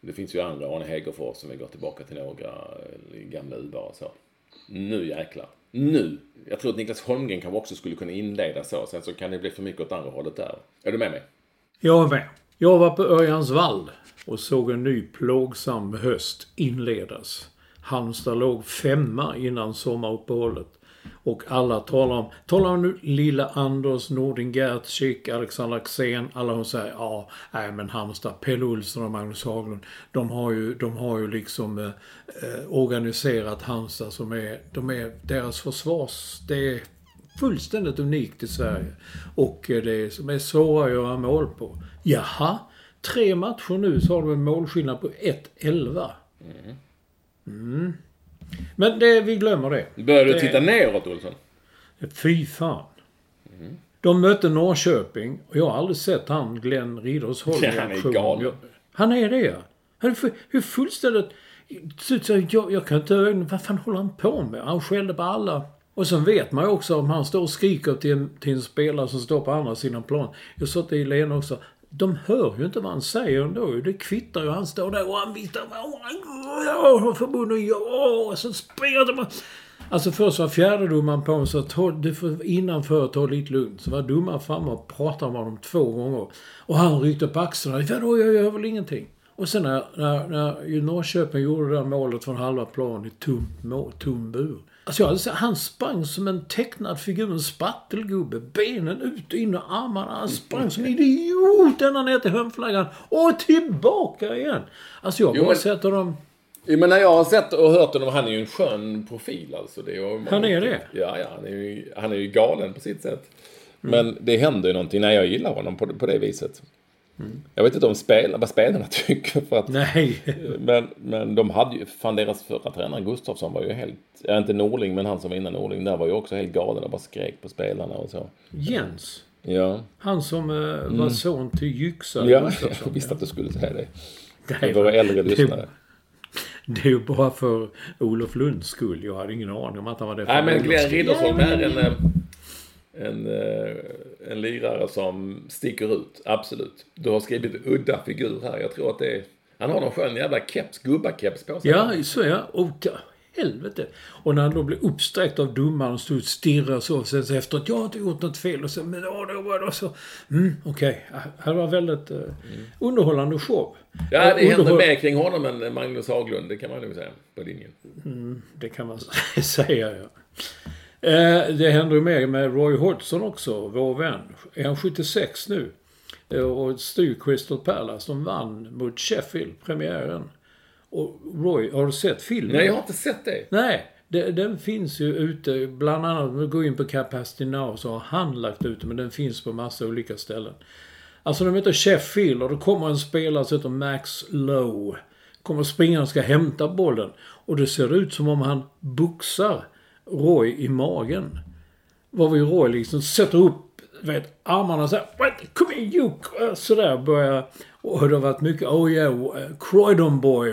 det finns ju andra, Arne Hegerfors som vi går tillbaka till några eh, gamla UVA och så. Nu jäklar. Nu! Jag tror att Niklas Holmgren kanske också skulle kunna inleda så. Sen så kan det bli för mycket åt andra hållet där. Är du med mig? Jag är med. Jag var på Örjansvall och såg en ny plågsam höst inledas. Halmstad låg femma innan sommaruppehållet. Och alla talar om, talar om nu lilla Anders, Nordin Gertzik, Alexander Axén. Alla hon säger, ja, nej men Halmstad, Pelle Olsson och Magnus Haglund. De har ju, de har ju liksom eh, eh, organiserat Halmstad som är, de är deras försvars, det är fullständigt unikt i Sverige. Och eh, det som är svåra att göra mål på. Jaha, tre matcher nu så har de en målskillnad på 1-11. Mm. Men det, vi glömmer det. Börjar du Det- titta neråt, Olsson? Fy fan. De mötte Norrköping och jag har aldrig sett han Glenn Riddersholm Ja, han är galen. Han är det ja. Han är hur fullständigt... Jag, jag kan inte... Vad fan håller han på med? Han skällde på alla. Och sen vet man ju också om han står och skriker till en, till en spelare som står på andra sidan plan. Jag sa till Lena också. De hör ju inte vad han säger ändå. Det kvittar ju. Han står där och han viftar. Förbundet, ja, och så springer de. Alltså först var fjärdedomaren på honom så du får innanför ta lite lugnt. Så var domaren framme och pratade med honom två gånger. Och han ryckte på axlarna. Vadå, jag gör väl ingenting. Och sen när, när, när Norrköping gjorde det där målet från halva plan i tom, tom bur. Alltså jag sett, han sprang som en tecknad figur, en spattelgubbe. Benen ut och in och armarna. Han sprang som en idiot ända ner till hörnflaggan. Och tillbaka igen. Alltså jag Jo, bara sätter dem... Ja, men när jag har sett och hört honom, han är ju en skön profil alltså. Det är, Han är det? Ja, ja, han är ju, han är ju galen på sitt sätt. Men det händer ju någonting när jag gillar honom på, på det viset. Jag vet inte om spel, vad spelarna tycker för att... Nej. Men, men de hade ju, fan deras förra tränare Gustafsson var ju helt, ja, inte Norling men han som var innan Norling där var ju också helt galen och bara skrek på spelarna och så. Jens. Ja, Han som eh, var son till Yxa ja jag visste att du skulle säga det. Nej, våra äldre lyssnare. Det är ju bara för Olof Lunds skull. Jag hade ingen aning om att han var det. Nej, men Glenn. Riddersholm är en, eh, en, eh, en lirare som sticker ut. Absolut. Du har skrivit udda figur här. Jag tror att det är... Han har någon skön jävla keps, gubbakeps på sig. Ja, så ja. Och helvete. Och när han då blev uppsträckt av domaren och stod och stirrade så. Sen så efter att jag har inte gjort något fel. Och sen, men det var det så. Mm, okej. Det var väldigt eh, underhållande show. Ja, det underhåll- mer kring honom än Magnus Haglund. Det kan man nog säga på linjen. Det kan man säga, ja. Eh, det händer ju mer med Roy Hodgson också, vår vän. Är han 76 nu? Eh, och styr Crystal Palace. De vann mot Sheffield, premiären. Och Roy, har du sett filmen? Nej, jag har inte sett det. Nej, det, den finns ju ute, bland annat, om du går in på Capacity Now så har han lagt ut den, men den finns på massa olika ställen. Alltså de möter Sheffield och då kommer en spelare som heter Max Lowe. Kommer springa och ska hämta bollen. Och det ser ut som om han boxar Roy i magen. Var vi Roy liksom sätter upp vet, armarna så här. Kom igen you! Sådär börjar... Och det har varit mycket, oh yeah, Croydon boy.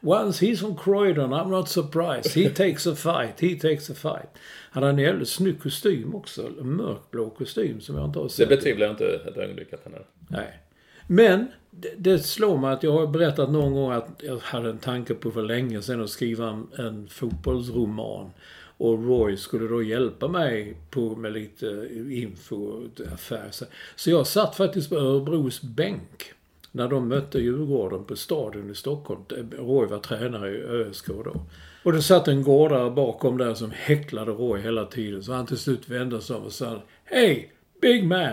Once he's from Croydon, I'm not surprised. He takes a fight, he takes a fight. Han hade en jävligt snygg kostym också. En mörkblå kostym som jag inte har sett. Det betvivlar jag inte ett ögonblick att han är. Nej. Men det, det slår mig att jag har berättat någon gång att jag hade en tanke på för länge sedan att skriva en, en fotbollsroman. Och Roy skulle då hjälpa mig på, med lite info och affärer. Så jag satt faktiskt på Örebros bänk när de mötte Djurgården på Stadion i Stockholm. Roy var tränare i ÖSK då. Och det satt en gårdare bakom där som häcklade Roy hela tiden. Så han till slut vände sig om och sa Hey, big man!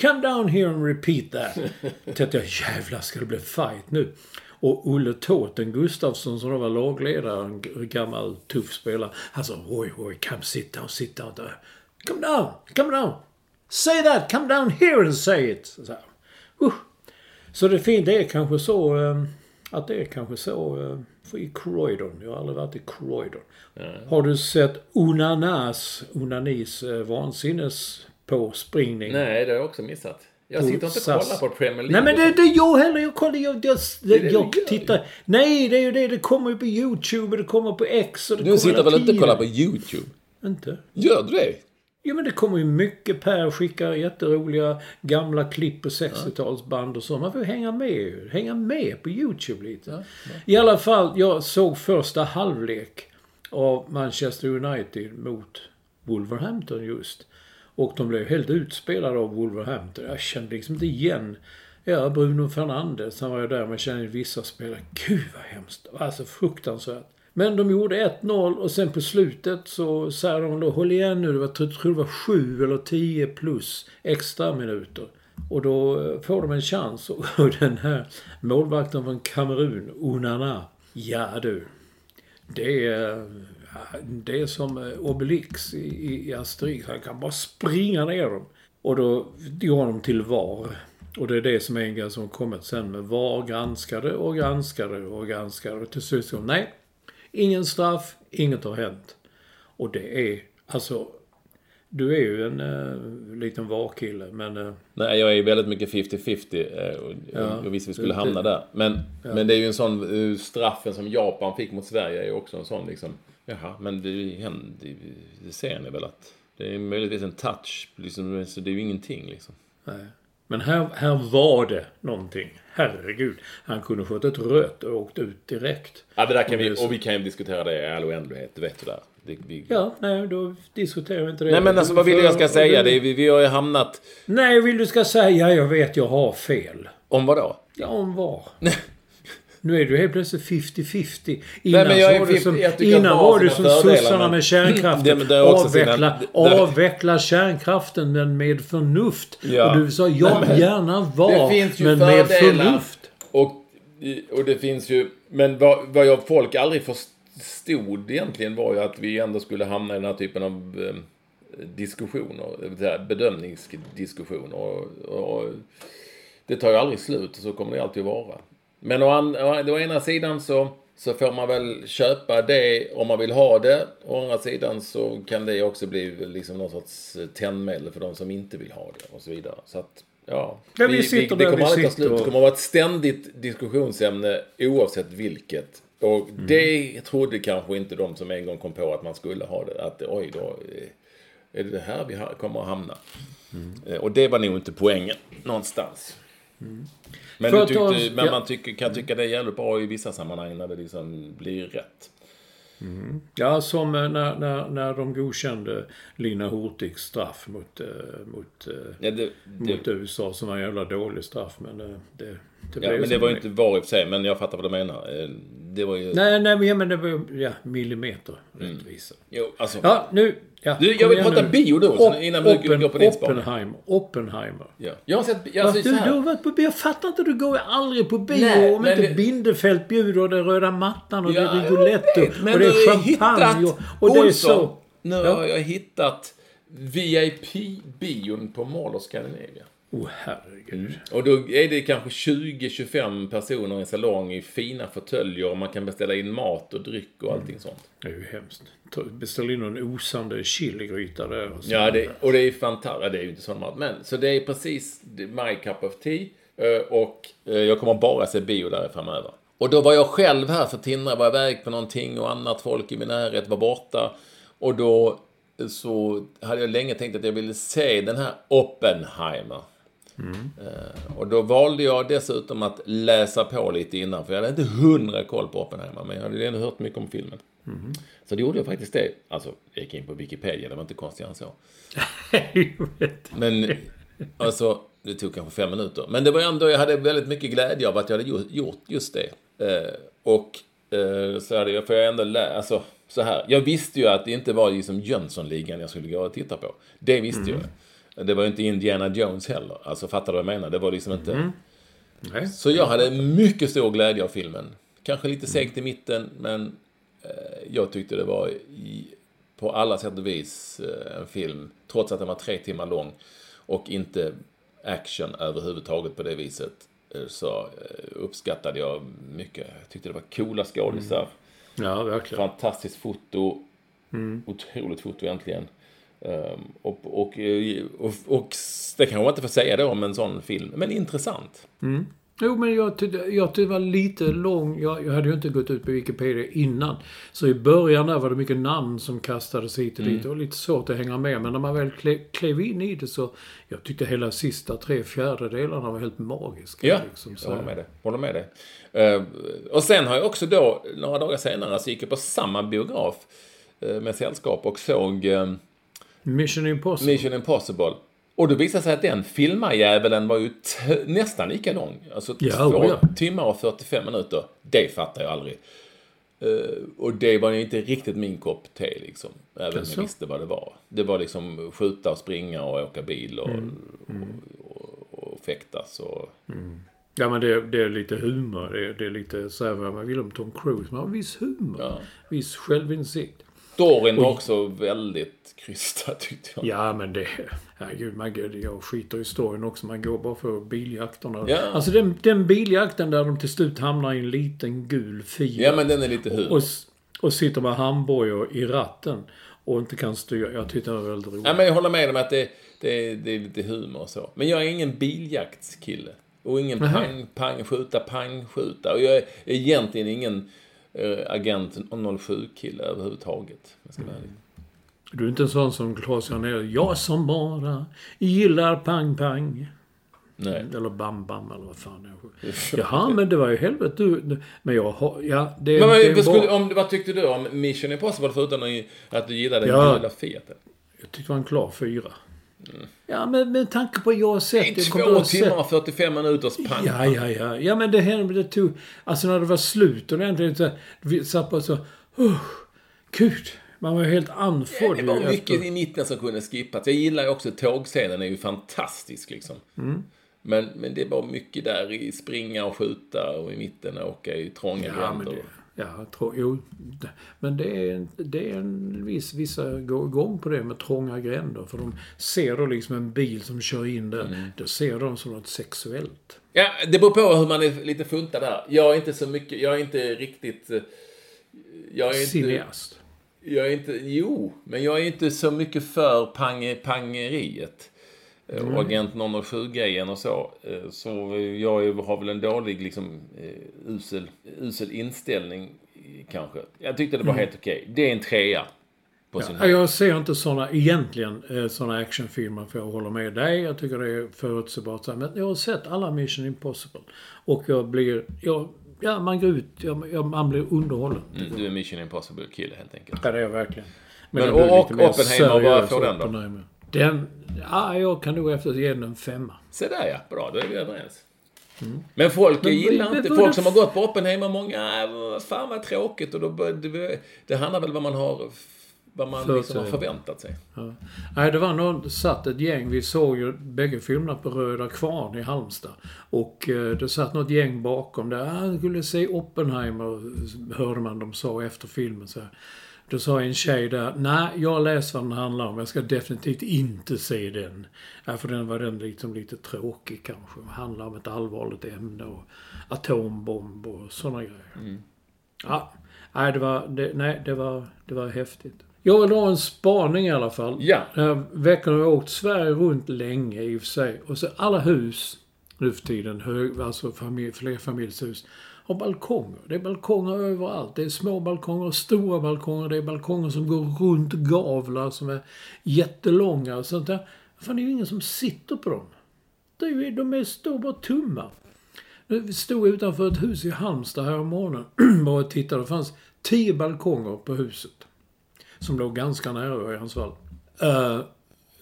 Come down here and repeat that. Tänkte jag, jävlar ska det bli fight nu? Och Olle Tåten Gustafsson som då var lagledare, en gammal tuff spelare. Han sa, Roy, Roy, come sit down, sit down. Come down, come down. Say that, come down here and say it. Så, uh. så det fint, det är kanske så um, att det är kanske så uh, i Croydon. Jag har aldrig varit i Croydon. Mm. Har du sett Onanas, Onanis uh, vansinnes påspringning? Nej, det har jag också missat. Jag sitter inte och kollar på Premier League. Nej men det, det jag heller. Jag kollar, jag, jag, jag, det jag tittar. Nej, det är ju det. Det kommer ju på YouTube och det kommer på X och det Du sitter väl inte och kollar på YouTube? Inte. Gör du det? Jo men det kommer ju mycket. Per skickar jätteroliga gamla klipp på 60-talsband och så. Man får hänga med Hänga med på YouTube lite. Ja, ja. I alla fall, jag såg första halvlek av Manchester United mot Wolverhampton just. Och de blev helt utspelade av Wolverhampton. Jag kände liksom inte igen Ja, Bruno Fernandes, han var ju där, men kände vissa spelare. Gud vad hemskt. Alltså fruktansvärt. Men de gjorde 1-0 och sen på slutet så säger de då håll igen nu. Det var, jag tror det var 7 eller 10 plus extra minuter. Och då eh, får de en chans. Och den här målvakten från Kamerun, Onana. Ja du. Det är eh, det är som eh, Obelix i, i Asterix. Han kan bara springa ner dem. Och då går de till VAR. Och det är det som är en grej som har kommit sen med VAR granskade och granskade och granskade. Och till slut så nej, ingen straff, inget har hänt. Och det är, alltså, du är ju en uh, liten VAR-kille, men... Uh, Nej, jag är väldigt mycket 50-50 uh, och ja, jag visste vi skulle hamna där. Men, ja. men det är ju en sån, straffen som Japan fick mot Sverige är ju också en sån liksom Jaha, men det, det, det ser ni väl att det är möjligtvis en touch, liksom, så det är ju ingenting liksom. Nej. Men här, här var det någonting. Herregud. Han kunde fått ett rött och åkt ut direkt. Ja, det där kan vi, och vi kan ju diskutera det i all oändlighet, du vet du där. Det, vi... Ja, nej, då diskuterar vi inte det. Nej, men alltså vad vill jag ska säga? Det, vi, vi har ju hamnat... Nej, vill du ska säga? Jag vet, jag har fel. Om vad då? Ja, om vad? Nu är du helt plötsligt 50-50. Innan Nej, var det som, innan var det som sossarna med kärnkraften. Det, det avveckla, sina, det, avveckla kärnkraften men med förnuft. Ja. Och du sa ja, Nej, men, gärna var, men med förnuft. Och, och det finns ju... Men vad, vad jag, folk aldrig förstod egentligen var ju att vi ändå skulle hamna i den här typen av eh, diskussioner. Bedömningsdiskussioner. Och, och, det tar ju aldrig slut och så kommer det alltid att vara. Men å, an, å ena sidan så, så får man väl köpa det om man vill ha det. Å andra sidan så kan det också bli liksom någon sorts tändmedel för de som inte vill ha det och så vidare. Så att, ja. vi, vi, vi det kommer aldrig ta slut. Det kommer att vara ett ständigt diskussionsämne oavsett vilket. Och mm. det trodde kanske inte de som en gång kom på att man skulle ha det. Att oj då, är det det här vi kommer att hamna? Mm. Och det var nog inte poängen någonstans. Mm. Men, du tyckte, oss, men man tycker, kan tycka det är jävligt bra i vissa sammanhang när det liksom blir rätt. Mm. Ja, som när, när, när de godkände Lina Hurtigs straff mot, äh, mot, äh, ja, det, det, mot USA som var en jävla dålig straff. Men det, det Ja, men det var ju inte VAR i sig, men jag fattar vad du menar. Det var ju... Nej, nej, men det var ja, millimeter mm. rättvisa. Jo, alltså. Ja, nu Ja, du, jag vill prata nu. bio då, Op innan vi Oppen, går på din. Oppenheimer. Oppenheimer. Ja. Jag har sett... Jag, alltså, du, du har varit på bio. Jag fattar inte, du går ju aldrig på bio Nej, om inte det... Bindefält bjuder den röda mattan och ja, det är Rigoletto och det är champagne och, och det är så. Nu ja. har jag hittat VIP-bion på Mall of Scandinavia. Oh, herregud. Och då är det kanske 20-25 personer i en salong i fina fåtöljer och man kan beställa in mat och dryck och allting sånt. Det är ju hemskt. Beställ in någon osande chiligryta där. Och. Ja, det, och det är fantastiskt. Ja, det är ju inte sån mat. Men, så det är precis my cup of tea. Eh, Och eh, jag kommer bara se bio där framöver. Och då var jag själv här för Tindra var iväg på någonting och annat folk i min närhet var borta. Och då eh, så hade jag länge tänkt att jag ville se den här Oppenheimer. Eh, Och då valde jag dessutom att läsa på lite innan, för jag hade inte hundra koll på Oppenheimer, men jag hade ändå hört mycket om filmen. Så då gjorde jag faktiskt det. Alltså, jag gick in på Wikipedia, det var inte konstigare än så. Men, alltså, det tog kanske fem minuter. Men det var ändå, jag hade väldigt mycket glädje av att jag hade gjort- just det. Eh, och eh, så hade jag, för jag ändå lä- alltså, så här. Jag visste ju att det inte var liksom Jönssonligan jag skulle gå och titta på. Det visste jag. Det var ju inte Indiana Jones heller. Alltså, fattar du vad jag menar? Det var liksom inte... Nej. Så jag hade mycket stor glädje av filmen. Kanske lite segt i mitten, men eh, jag tyckte det var i, på alla sätt och vis eh, en film, trots att den var tre timmar lång och inte action överhuvudtaget på det viset, eh, så uppskattade jag mycket. Jag tyckte det var coola skådisar, Ja, verkligen. fantastiskt foto, otroligt foto egentligen. Ehm, och, och, eh, och, och det kanske man inte får säga då om en sån film, men intressant. Jo, men jag tyckte, jag tyckte det var lite lång. Jag, jag hade ju inte gått ut på Wikipedia innan. Så i början där var det mycket namn som kastades hit och dit. Det var lite svårt att hänga med. Men när man väl kle, klev in i det så... Jag tyckte hela sista tre fjärdedelarna var helt magiska. Ja, liksom, jag håller med dig. Håller med dig. Eh, och sen har jag också då, några dagar senare, så gick jag på samma biograf eh, med sällskap och såg eh, Mission Impossible. Mission Impossible. Och då visade sig att den filmarjävulen var ju nästan lika lång. Alltså Ja, två ja. timmar och 45 minuter. Det fattar jag aldrig. Eh, och det var ju inte riktigt min kopp te liksom. Även om jag visste vad det var. Det var liksom skjuta och springa och åka bil och, Mm, och, och, och fäktas och... Ja, men det, det är lite humor. Det, är- det är lite så här vad man vill om Tom Cruise. Man har viss humor. Ja. Viss självinsikt. Storyn var också väldigt krystad tyckte jag. Ja, men det... Herregud, man, jag skiter i storyn också. Man går bara för biljakterna. Ja. Alltså den, den biljakten där de till slut hamnar i en liten gul Fiat. Ja, men den är lite humor. och, och sitter med handbojor i ratten. Och inte kan styra. Jag tyckte det var väldigt roligt. Ja, men jag håller med om att det, det, det är lite humor och så. Men jag är ingen biljaktskille. Och ingen pang, pang, skjuta, pang, skjuta. Och jag är egentligen ingen agent 07-kille överhuvudtaget. Jag ska vara. Du är inte en sån som Claes Janell. Jag som bara gillar pang-pang. Nej. Eller bam-bam eller vad fan är. Jaha, men det var ju helvete du. Men jag har... Ja, det. Men vad, det är skulle, bra. om, vad tyckte du om Mission Impossible förutom att du gillade den Ja. gula Fiaten? Jag tyckte det var en klar fyra. Ja, men med tanke på jag har sett... Jag kommer två timmar och 45 minuters pang. Ja, ja, ja. Ja, men det hände, det tog... Alltså när det var slut och det äntligen så... Vi satt bara så... Uh, Gud. Man var helt andfådd. Det var efter- mycket i mitten som kunde skippas. Jag gillar ju också tågscenen, är ju fantastisk liksom. Mm. Men, men det var mycket där i springa och skjuta och i mitten åka i trånga Ja, gränder. Ja, tror, jo. Men det är, det är en viss, vissa går igång på det med trånga gränder. För de ser då liksom en bil som kör in där. Mm. Då ser de som något sexuellt. Ja, det beror på hur man är lite funtad där. Jag är inte så mycket, jag är inte riktigt... eh, Jag är inte, Cineast. jag är inte, jo, men jag är inte så mycket för pang, pangeriet. Eh, Och Agent 007-grejen och så. Eh, Så jag har väl en dålig, liksom, eh, usel, usel inställning kanske. Jag tyckte det var helt okej. Det är en trea. På sin Ja, höjd. jag ser inte såna, egentligen, såna actionfilmer för jag håller med dig. Jag tycker det är förutsägbart. Men jag har sett alla Mission Impossible. Och jag blir, jag, ja man går ut, jag, jag, man blir underhållen. Mm, Du är Mission Impossible-kille helt enkelt. Ja, det är jag verkligen. Men blir och- mer Oppenheimer, vad får den då? Den, ja, jag kan nog efter ge den en femma. Se där ja, bra, då är vi överens. Men folk Men gillar vad- inte, vad- folk som har gått på Oppenheimer, många, äh, fan vad tråkigt. Och då, det, det handlar väl vad man har, vad man liksom har förväntat sig. Ja. Nej, det var någon, satt ett gäng, vi såg ju bägge filmerna på Röda Kvarn i Halmstad. Och eh, det satt något gäng bakom där. Ah, skulle se Oppenheimer, hörde man dem sa efter filmen så här. Då sa en tjej där, nej, jag läst vad den handlar om. Jag ska definitivt inte se den. Ja, för den var den liksom lite tråkig kanske. Det handlar om ett allvarligt ämne och atombomb och sådana grejer. Ja, nej, det var, det, nej, det var, det var häftigt. Jag vill ha en spaning i alla fall. Ja. Den här veckan har jag åkt Sverige runt länge i och för sig. Och så alla hus nu för tiden, hög, alltså familj, flerfamiljshus, har balkonger. Det är balkonger överallt. Det är små balkonger, stora balkonger. Det är balkonger som går runt gavlar som är jättelånga och sånt där. Fan, det är ju ingen som sitter på dem. Det är ju, de är, står bara tomma. Vi stod utanför ett hus i Halmstad här om morgonen bara och tittade. Det fanns tio balkonger på huset. Som låg ganska nära Örjansvall. Uh, eh,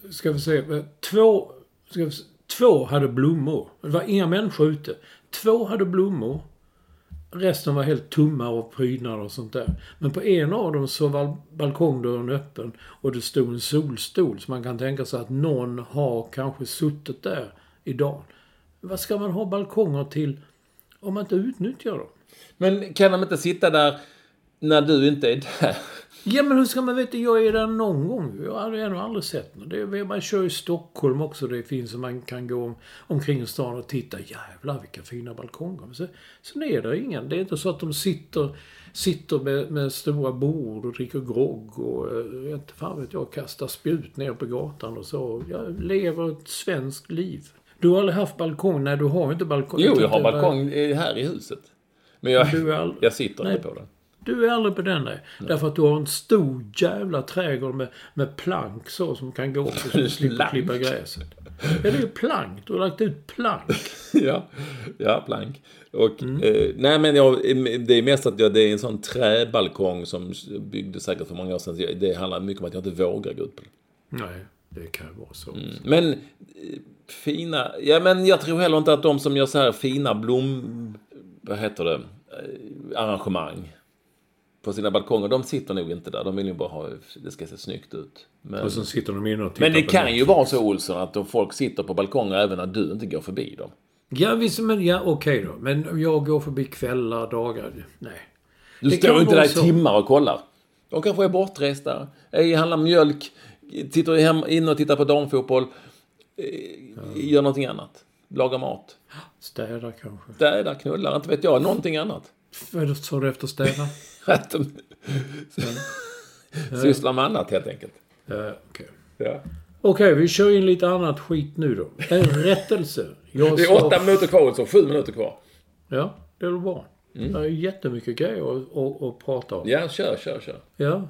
ska vi se. Eh, två, ska vi se, två hade blommor. Det var inga människor ute. Två hade blommor. Resten var helt tomma av prydnader och sånt där. Men på en av dem så var balkongdörren öppen och det stod en solstol. Så man kan tänka sig att någon har kanske suttit där idag. Vad ska man ha balkonger till om man inte utnyttjar dem? Men kan de inte sitta där när du inte är där? Ja men hur ska man veta? Jag är där någon gång. Jag har ännu aldrig sett något. Det man kör i Stockholm också. Det finns så man kan gå om, omkring i stan och titta. Jävlar vilka fina balkonger. Men så, sen är det ingen. Det är inte så att de sitter, sitter med, med stora bord och dricker grogg och eh, inte fan vet jag, kastar spjut ner på gatan och så. Jag lever ett svenskt liv. Du har aldrig haft balkong? Nej, du har inte balkong. Jo, jag har balkong här i huset. Men jag, jag sitter Nej. inte på den. Du är aldrig på den där. Därför att du har en stor jävla trädgård med, med plank så som kan gå också så du slipper klippa gräset. Ja, det är ju plank. Du har lagt ut plank. ja, ja, plank. Och, Mm. eh, nej men jag, det är mest att jag, det är en sån träbalkong som byggdes säkert för många år sedan. Det handlar mycket om att jag inte vågar gå ut på den. Nej, det kan ju vara så. Men eh, fina, ja men jag tror heller inte att de som gör så här fina blom, vad heter det, eh, arrangemang på sina balkonger, de sitter nog inte där. De vill ju bara ha, det ska se snyggt ut. Men, Och så sitter de inne och tittar men det på kan Netflix. ju vara så Olsson att folk sitter på balkonger även när du inte går förbi dem. Ja, visst, men ja, okej då. Men jag går förbi kvällar, dagar. Nej. Du Det står inte där i timmar och kollar. De kanske är bortresta, är handlar mjölk, sitter hem, inne och tittar på damfotboll, eh, gör någonting annat. Lagar mat. Städa kanske. Städar, knullar, inte vet jag. Någonting annat. Vad sa du efter städa? Att de sysslar med annat helt enkelt. Ja, okej. Ja. Okej, vi kör in lite annat skit nu då. En rättelse. Jag Det är åtta minuter kvar, så sju minuter kvar. Ja, det är väl bra. Det är jättemycket grejer att, att, att prata om. Ja, kör, kör, kör. Ja.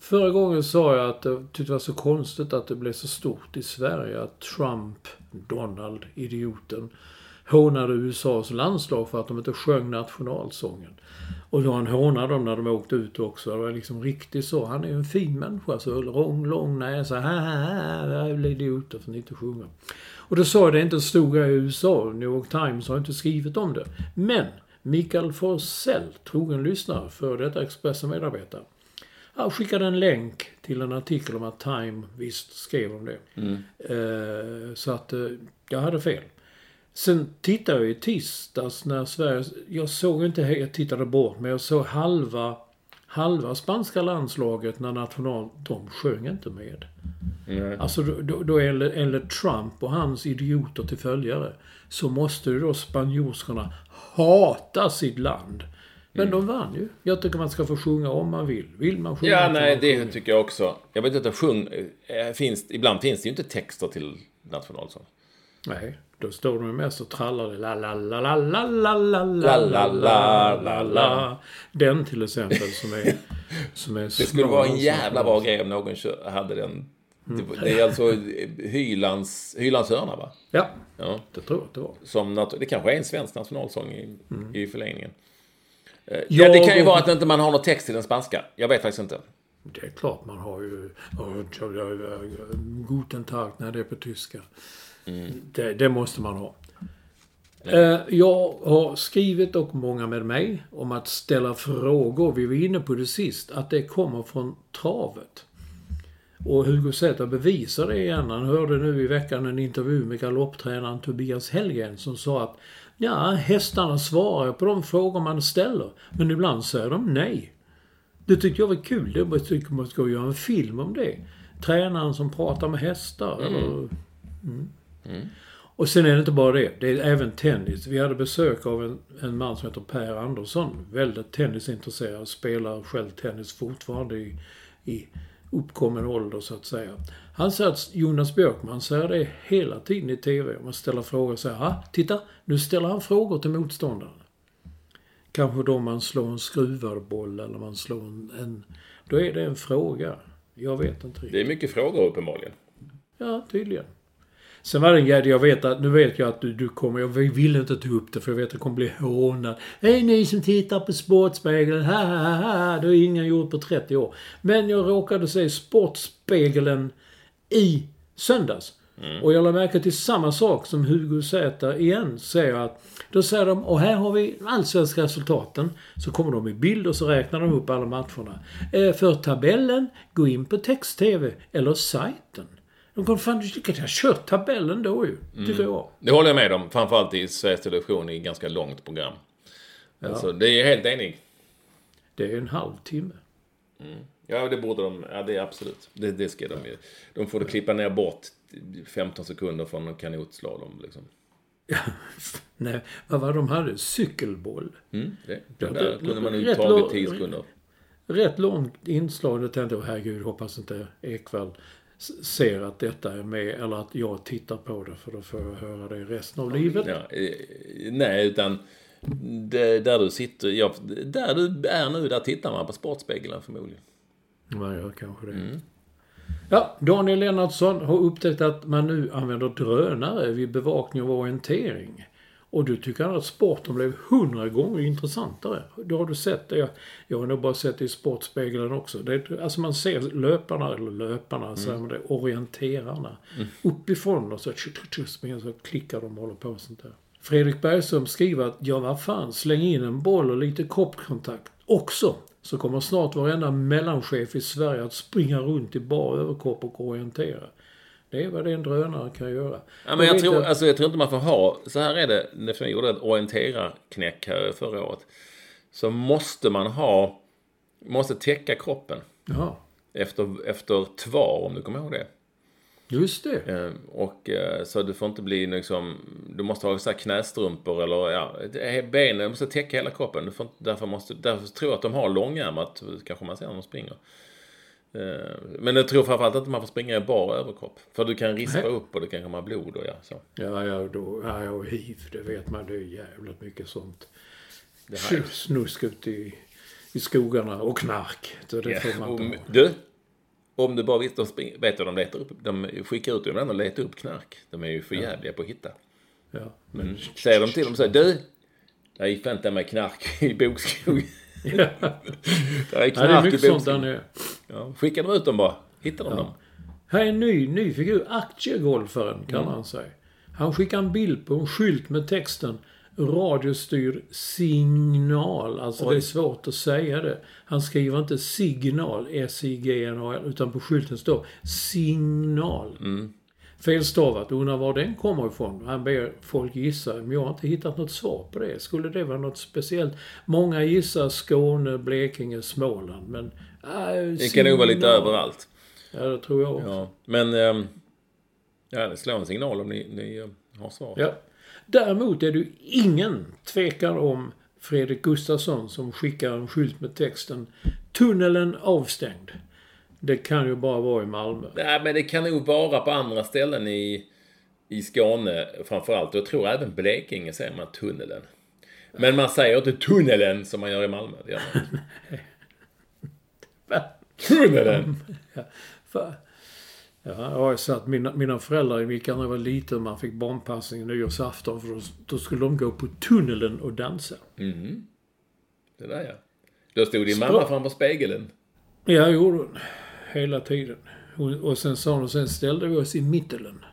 Förra gången sa jag att jag tyckte det var så konstigt att det blev så stort i Sverige att Trump, Donald, idioten, hånade USAs landslag för att de inte sjöng nationalsången. Och då han hånade dem när de åkte ut också. Det var liksom riktigt så. Han är ju en fin människa. Så lång, lång näsa. Ha, ha, ha, det är idioter för att inte sjunga. Och då sa jag det inte en stor grej i USA. New York Times har inte skrivit om det. Men Mikael Forsell, trogen lyssnare, för detta Expressen-medarbetare. Han skickade en länk till en artikel om att Time visst skrev om det. Eh, så att eh, jag hade fel. Sen tittade jag i tisdags när Sverige... Jag såg inte... Jag tittade bort, men jag såg halva, halva spanska landslaget när national... De sjöng inte med. Alltså då, då, enligt, enligt Trump och hans idioter till följare så måste ju då spanjorskorna hata sitt land. Men de vann ju. Jag tycker man ska få sjunga om man vill. Vill man sjunga Ja, nej, det sjunga. tycker jag också. Jag vet inte, sjung, eh, finns, ibland finns det ju inte texter till nationalsång. Nej, då står de mest och trallar det. La, la, la, la, la, la, la, La, la, la, la, la. Den till exempel som är... Som är Det skulle vara en jävla bra grej om någon hade den. Det, det är alltså Hylands, Hylands hörna, va? Ja, Ja. det tror jag att det var. Som det kanske är en svensk nationalsång i, i förlängningen. Eh, Ja, det kan ju vara att inte man har någon text till den spanska. Jag vet faktiskt inte. Det är klart man har ju... Guten Tag när det är på tyska. Det, det måste man ha. Eh, Jag har skrivit, och många med mig, om att ställa frågor. Vi var inne på det sist, att det kommer från travet. Och Hugo Zäta bevisar det igen. Han hörde nu i veckan en intervju med galopptränaren Tobias Hellgren som sa att ja, hästarna svarar på de frågor man ställer. Men ibland säger de nej. Det tyckte jag var kul. Det tycker man ska göra en film om det. Tränaren som pratar med hästar. Eller, mm. Och sen är det inte bara det. Det är även tennis. Vi hade besök av en, en man som heter Per Andersson. Väldigt tennisintresserad. Spelar själv tennis fortfarande i, i uppkommen ålder så att säga. Han säger att Jonas Björkman säger det hela tiden i TV. Man ställer frågor och säger ah, titta, nu ställer han frågor till motståndaren. Kanske då man slår en skruvad boll eller man slår en, en... Då är det en fråga. Jag vet inte riktigt. Det är mycket frågor uppenbarligen. Ja, tydligen. Sen var det en grej, jag vet att, nu vet jag att du, du kommer, jag vill inte ta upp det för jag vet att jag kommer bli hånad. Hej ni som tittar på Sportspegeln, ha ha ha, det har ingen gjort på 30 år. Men jag råkade se Sportspegeln i söndags. Och jag lade märke till samma sak som Hugo Zäta igen säger att då säger de, och här har vi allsvenska resultaten. Så kommer de i bild och så räknar de upp alla matcherna. Eh, för tabellen, gå in på text-tv eller sajten. De kommer fan, du kan ha kört tabellen då ju, tycker jag. Det håller jag med om. Framförallt i Sveriges Television i ganska långt program. Alltså, det är jag helt enig. Det är en halv timme. Ja, det borde de. Ja, det är absolut. Det, det ska de ju. De får klippa ner bort 15 sekunder från en kanotslalom liksom. Nej, vad var de hade? Cykelboll. Mm, det, Ja, där det- kunde man ju tagit lång- 10 sekunder. Rätt långt inslag. Då tänkte jag, herregud, hoppas inte Ekvall s- ser att detta är med eller att jag tittar på det för då får jag höra det resten av livet. Ja, nej, utan det, där du sitter, ja, där du är nu, där tittar man på Sportspegeln förmodligen. Man gör kanske det. Ja, Daniel Lennartsson har upptäckt att man nu använder drönare vid bevakning och orientering. Och du tycker att sporten blev hundra gånger intressantare. Då har du sett det. Jag har nog bara sett det i Sportspegeln också. Det, är- alltså man ser löparna, eller löparna, säger man det, orienterarna. Uppifrån och så, springer, så klickar de och håller på och sånt där. Fredrik Bergström skriver att ja, vad fan, släng in en boll och lite kroppskontakt också. Så kommer snart varenda mellanchef i Sverige att springa runt i bar överkropp och orientera. Det är vad en drönare kan göra. Ja, men jag, tror, att- alltså, jag tror inte man får ha, så här är det, när jag gjorde ett orienterarknäck här förra året. Så måste man ha, måste täcka kroppen Ja, efter, efter tvar, om du kommer ihåg det. just det. Eh, Och eh, så du får inte bli liksom, du måste ha så här knästrumpor eller ja, benen, du måste täcka hela kroppen. Du får, därför, måste, därför tror jag att de har långärmat, kanske man ser när de springer. Eh, Men jag tror framförallt inte man får springa i bar överkropp. För du kan rispa Nej. upp och det kan komma blod och ja, så. Ja, ja, då, ja, ja, och hiv, det vet man. Det är jävligt mycket sånt. Snusk ute i, i skogarna och knark. Så det får man om, du, om du bara vet, de spring, vet du vad de letar upp? De skickar ut dem och letar upp knark. De är ju för jävliga på att hitta. Ja, men, Säger de till dem så här, du, jag gick inte med knark i bokskog. ja. Det är ja, knark det är mycket sånt där nere. Ja, skickar de ut dem bara. Hittar de dem. Här är en ny, ny figur. Aktiegolfaren kallar han sig. Han skickar en bild på en skylt med texten radiostyrd signal. Alltså det är svårt att säga det. Han skriver inte signal, S-I-G-N-A-L, utan på skylten står signal. Felstavat. Undrar var den kommer ifrån. Han ber folk gissa. Men jag har inte hittat något svar på det. Skulle det vara något speciellt? Många gissar Skåne, Blekinge, Småland. Men... Äh, Det kan nog vara lite överallt. Ja, det tror jag också. Ja. Men, ehm, ja, slå en signal om ni, ni eh, har svar. Ja. Däremot är det ingen tvekan om Fredrik Gustafsson som skickar en skylt med texten Tunneln avstängd. Det kan ju bara vara i Malmö. Nej, men det kan nog vara på andra ställen i, i Skåne framförallt. Jag tror även Blekinge säger man tunneln. Men man säger inte tunneln som man gör i Malmö. Det gör man. Tunneln! Ja, jag har ju sett mina, mina föräldrar i Mickan när jag var liten man fick barnpassning nyårsafton för då, då skulle de gå på tunneln och dansa. Det där ja. Då stod din mamma framför spegeln. Ja, gjorde hon. Hela tiden. Och, och sen sa hon, sen ställde vi oss i mittelen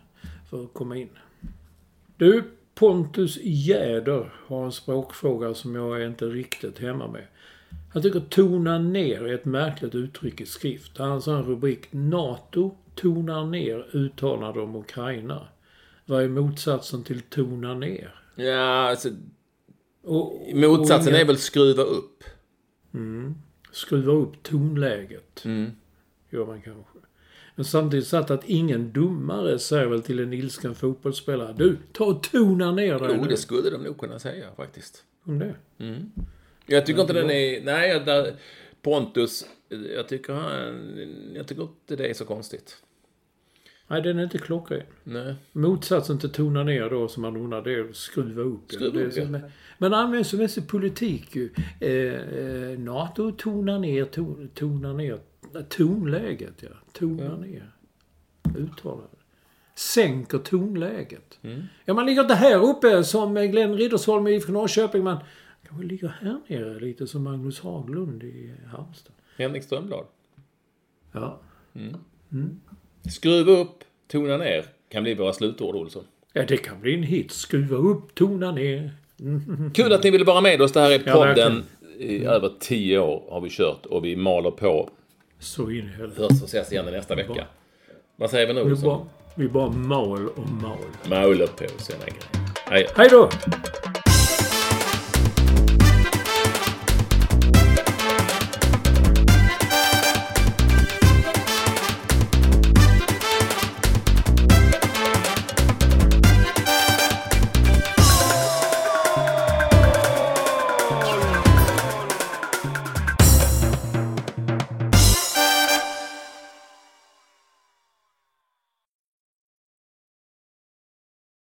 för att komma in. Du, Pontus Jäder har en språkfråga som jag är inte riktigt hemma med. Han tycker tona ner är ett märkligt uttryck i skrift. Han har en rubrik NATO tonar ner uttalande om Ukraina. Vad är motsatsen till tona ner? Ja, alltså Och, motsatsen och inga- är väl skruva upp. Skruva upp tonläget. Mm. Gör man kanske. Men samtidigt satt att ingen domare säger väl till en ilsken fotbollsspelare. Du, ta och tona ner dig Jo, det skulle de nog kunna säga faktiskt. Om det. Jag tycker inte den är... Nej, där, Pontus, jag tycker han... Jag tycker inte det är så konstigt. Nej, den är inte klockren. Nej. Motsatsen till tona ner då, som man undrar, det är att skruva upp. Skruva upp, som ja. Men används ju mest i politik ju. Eh, eh, NATO tonar ner, ton, tonar ner tonläget, ja. Tonar ner. Uttalar. Sänker tonläget. Mm. Ja, man ligger inte här uppe som Glenn Riddersholm i IFK Norrköping. Man kanske ligger här nere lite som Magnus Haglund i Halmstad. Henrik Strömblad. Ja. Skruva upp, tona ner. Kan bli våra slutord, Olsson. ja, det kan bli en hit. Skruva upp, tona ner. Kul att ni ville vara med oss. Det här är Ja, podden. verkligen. I över tio år har vi kört och vi maler på. Så in i helvete. Hörs och ses igen nästa vecka. Vad säger vi nu, Vi bara, vi bara mal och mal. Maler på sina grejer. Hej. Hej då!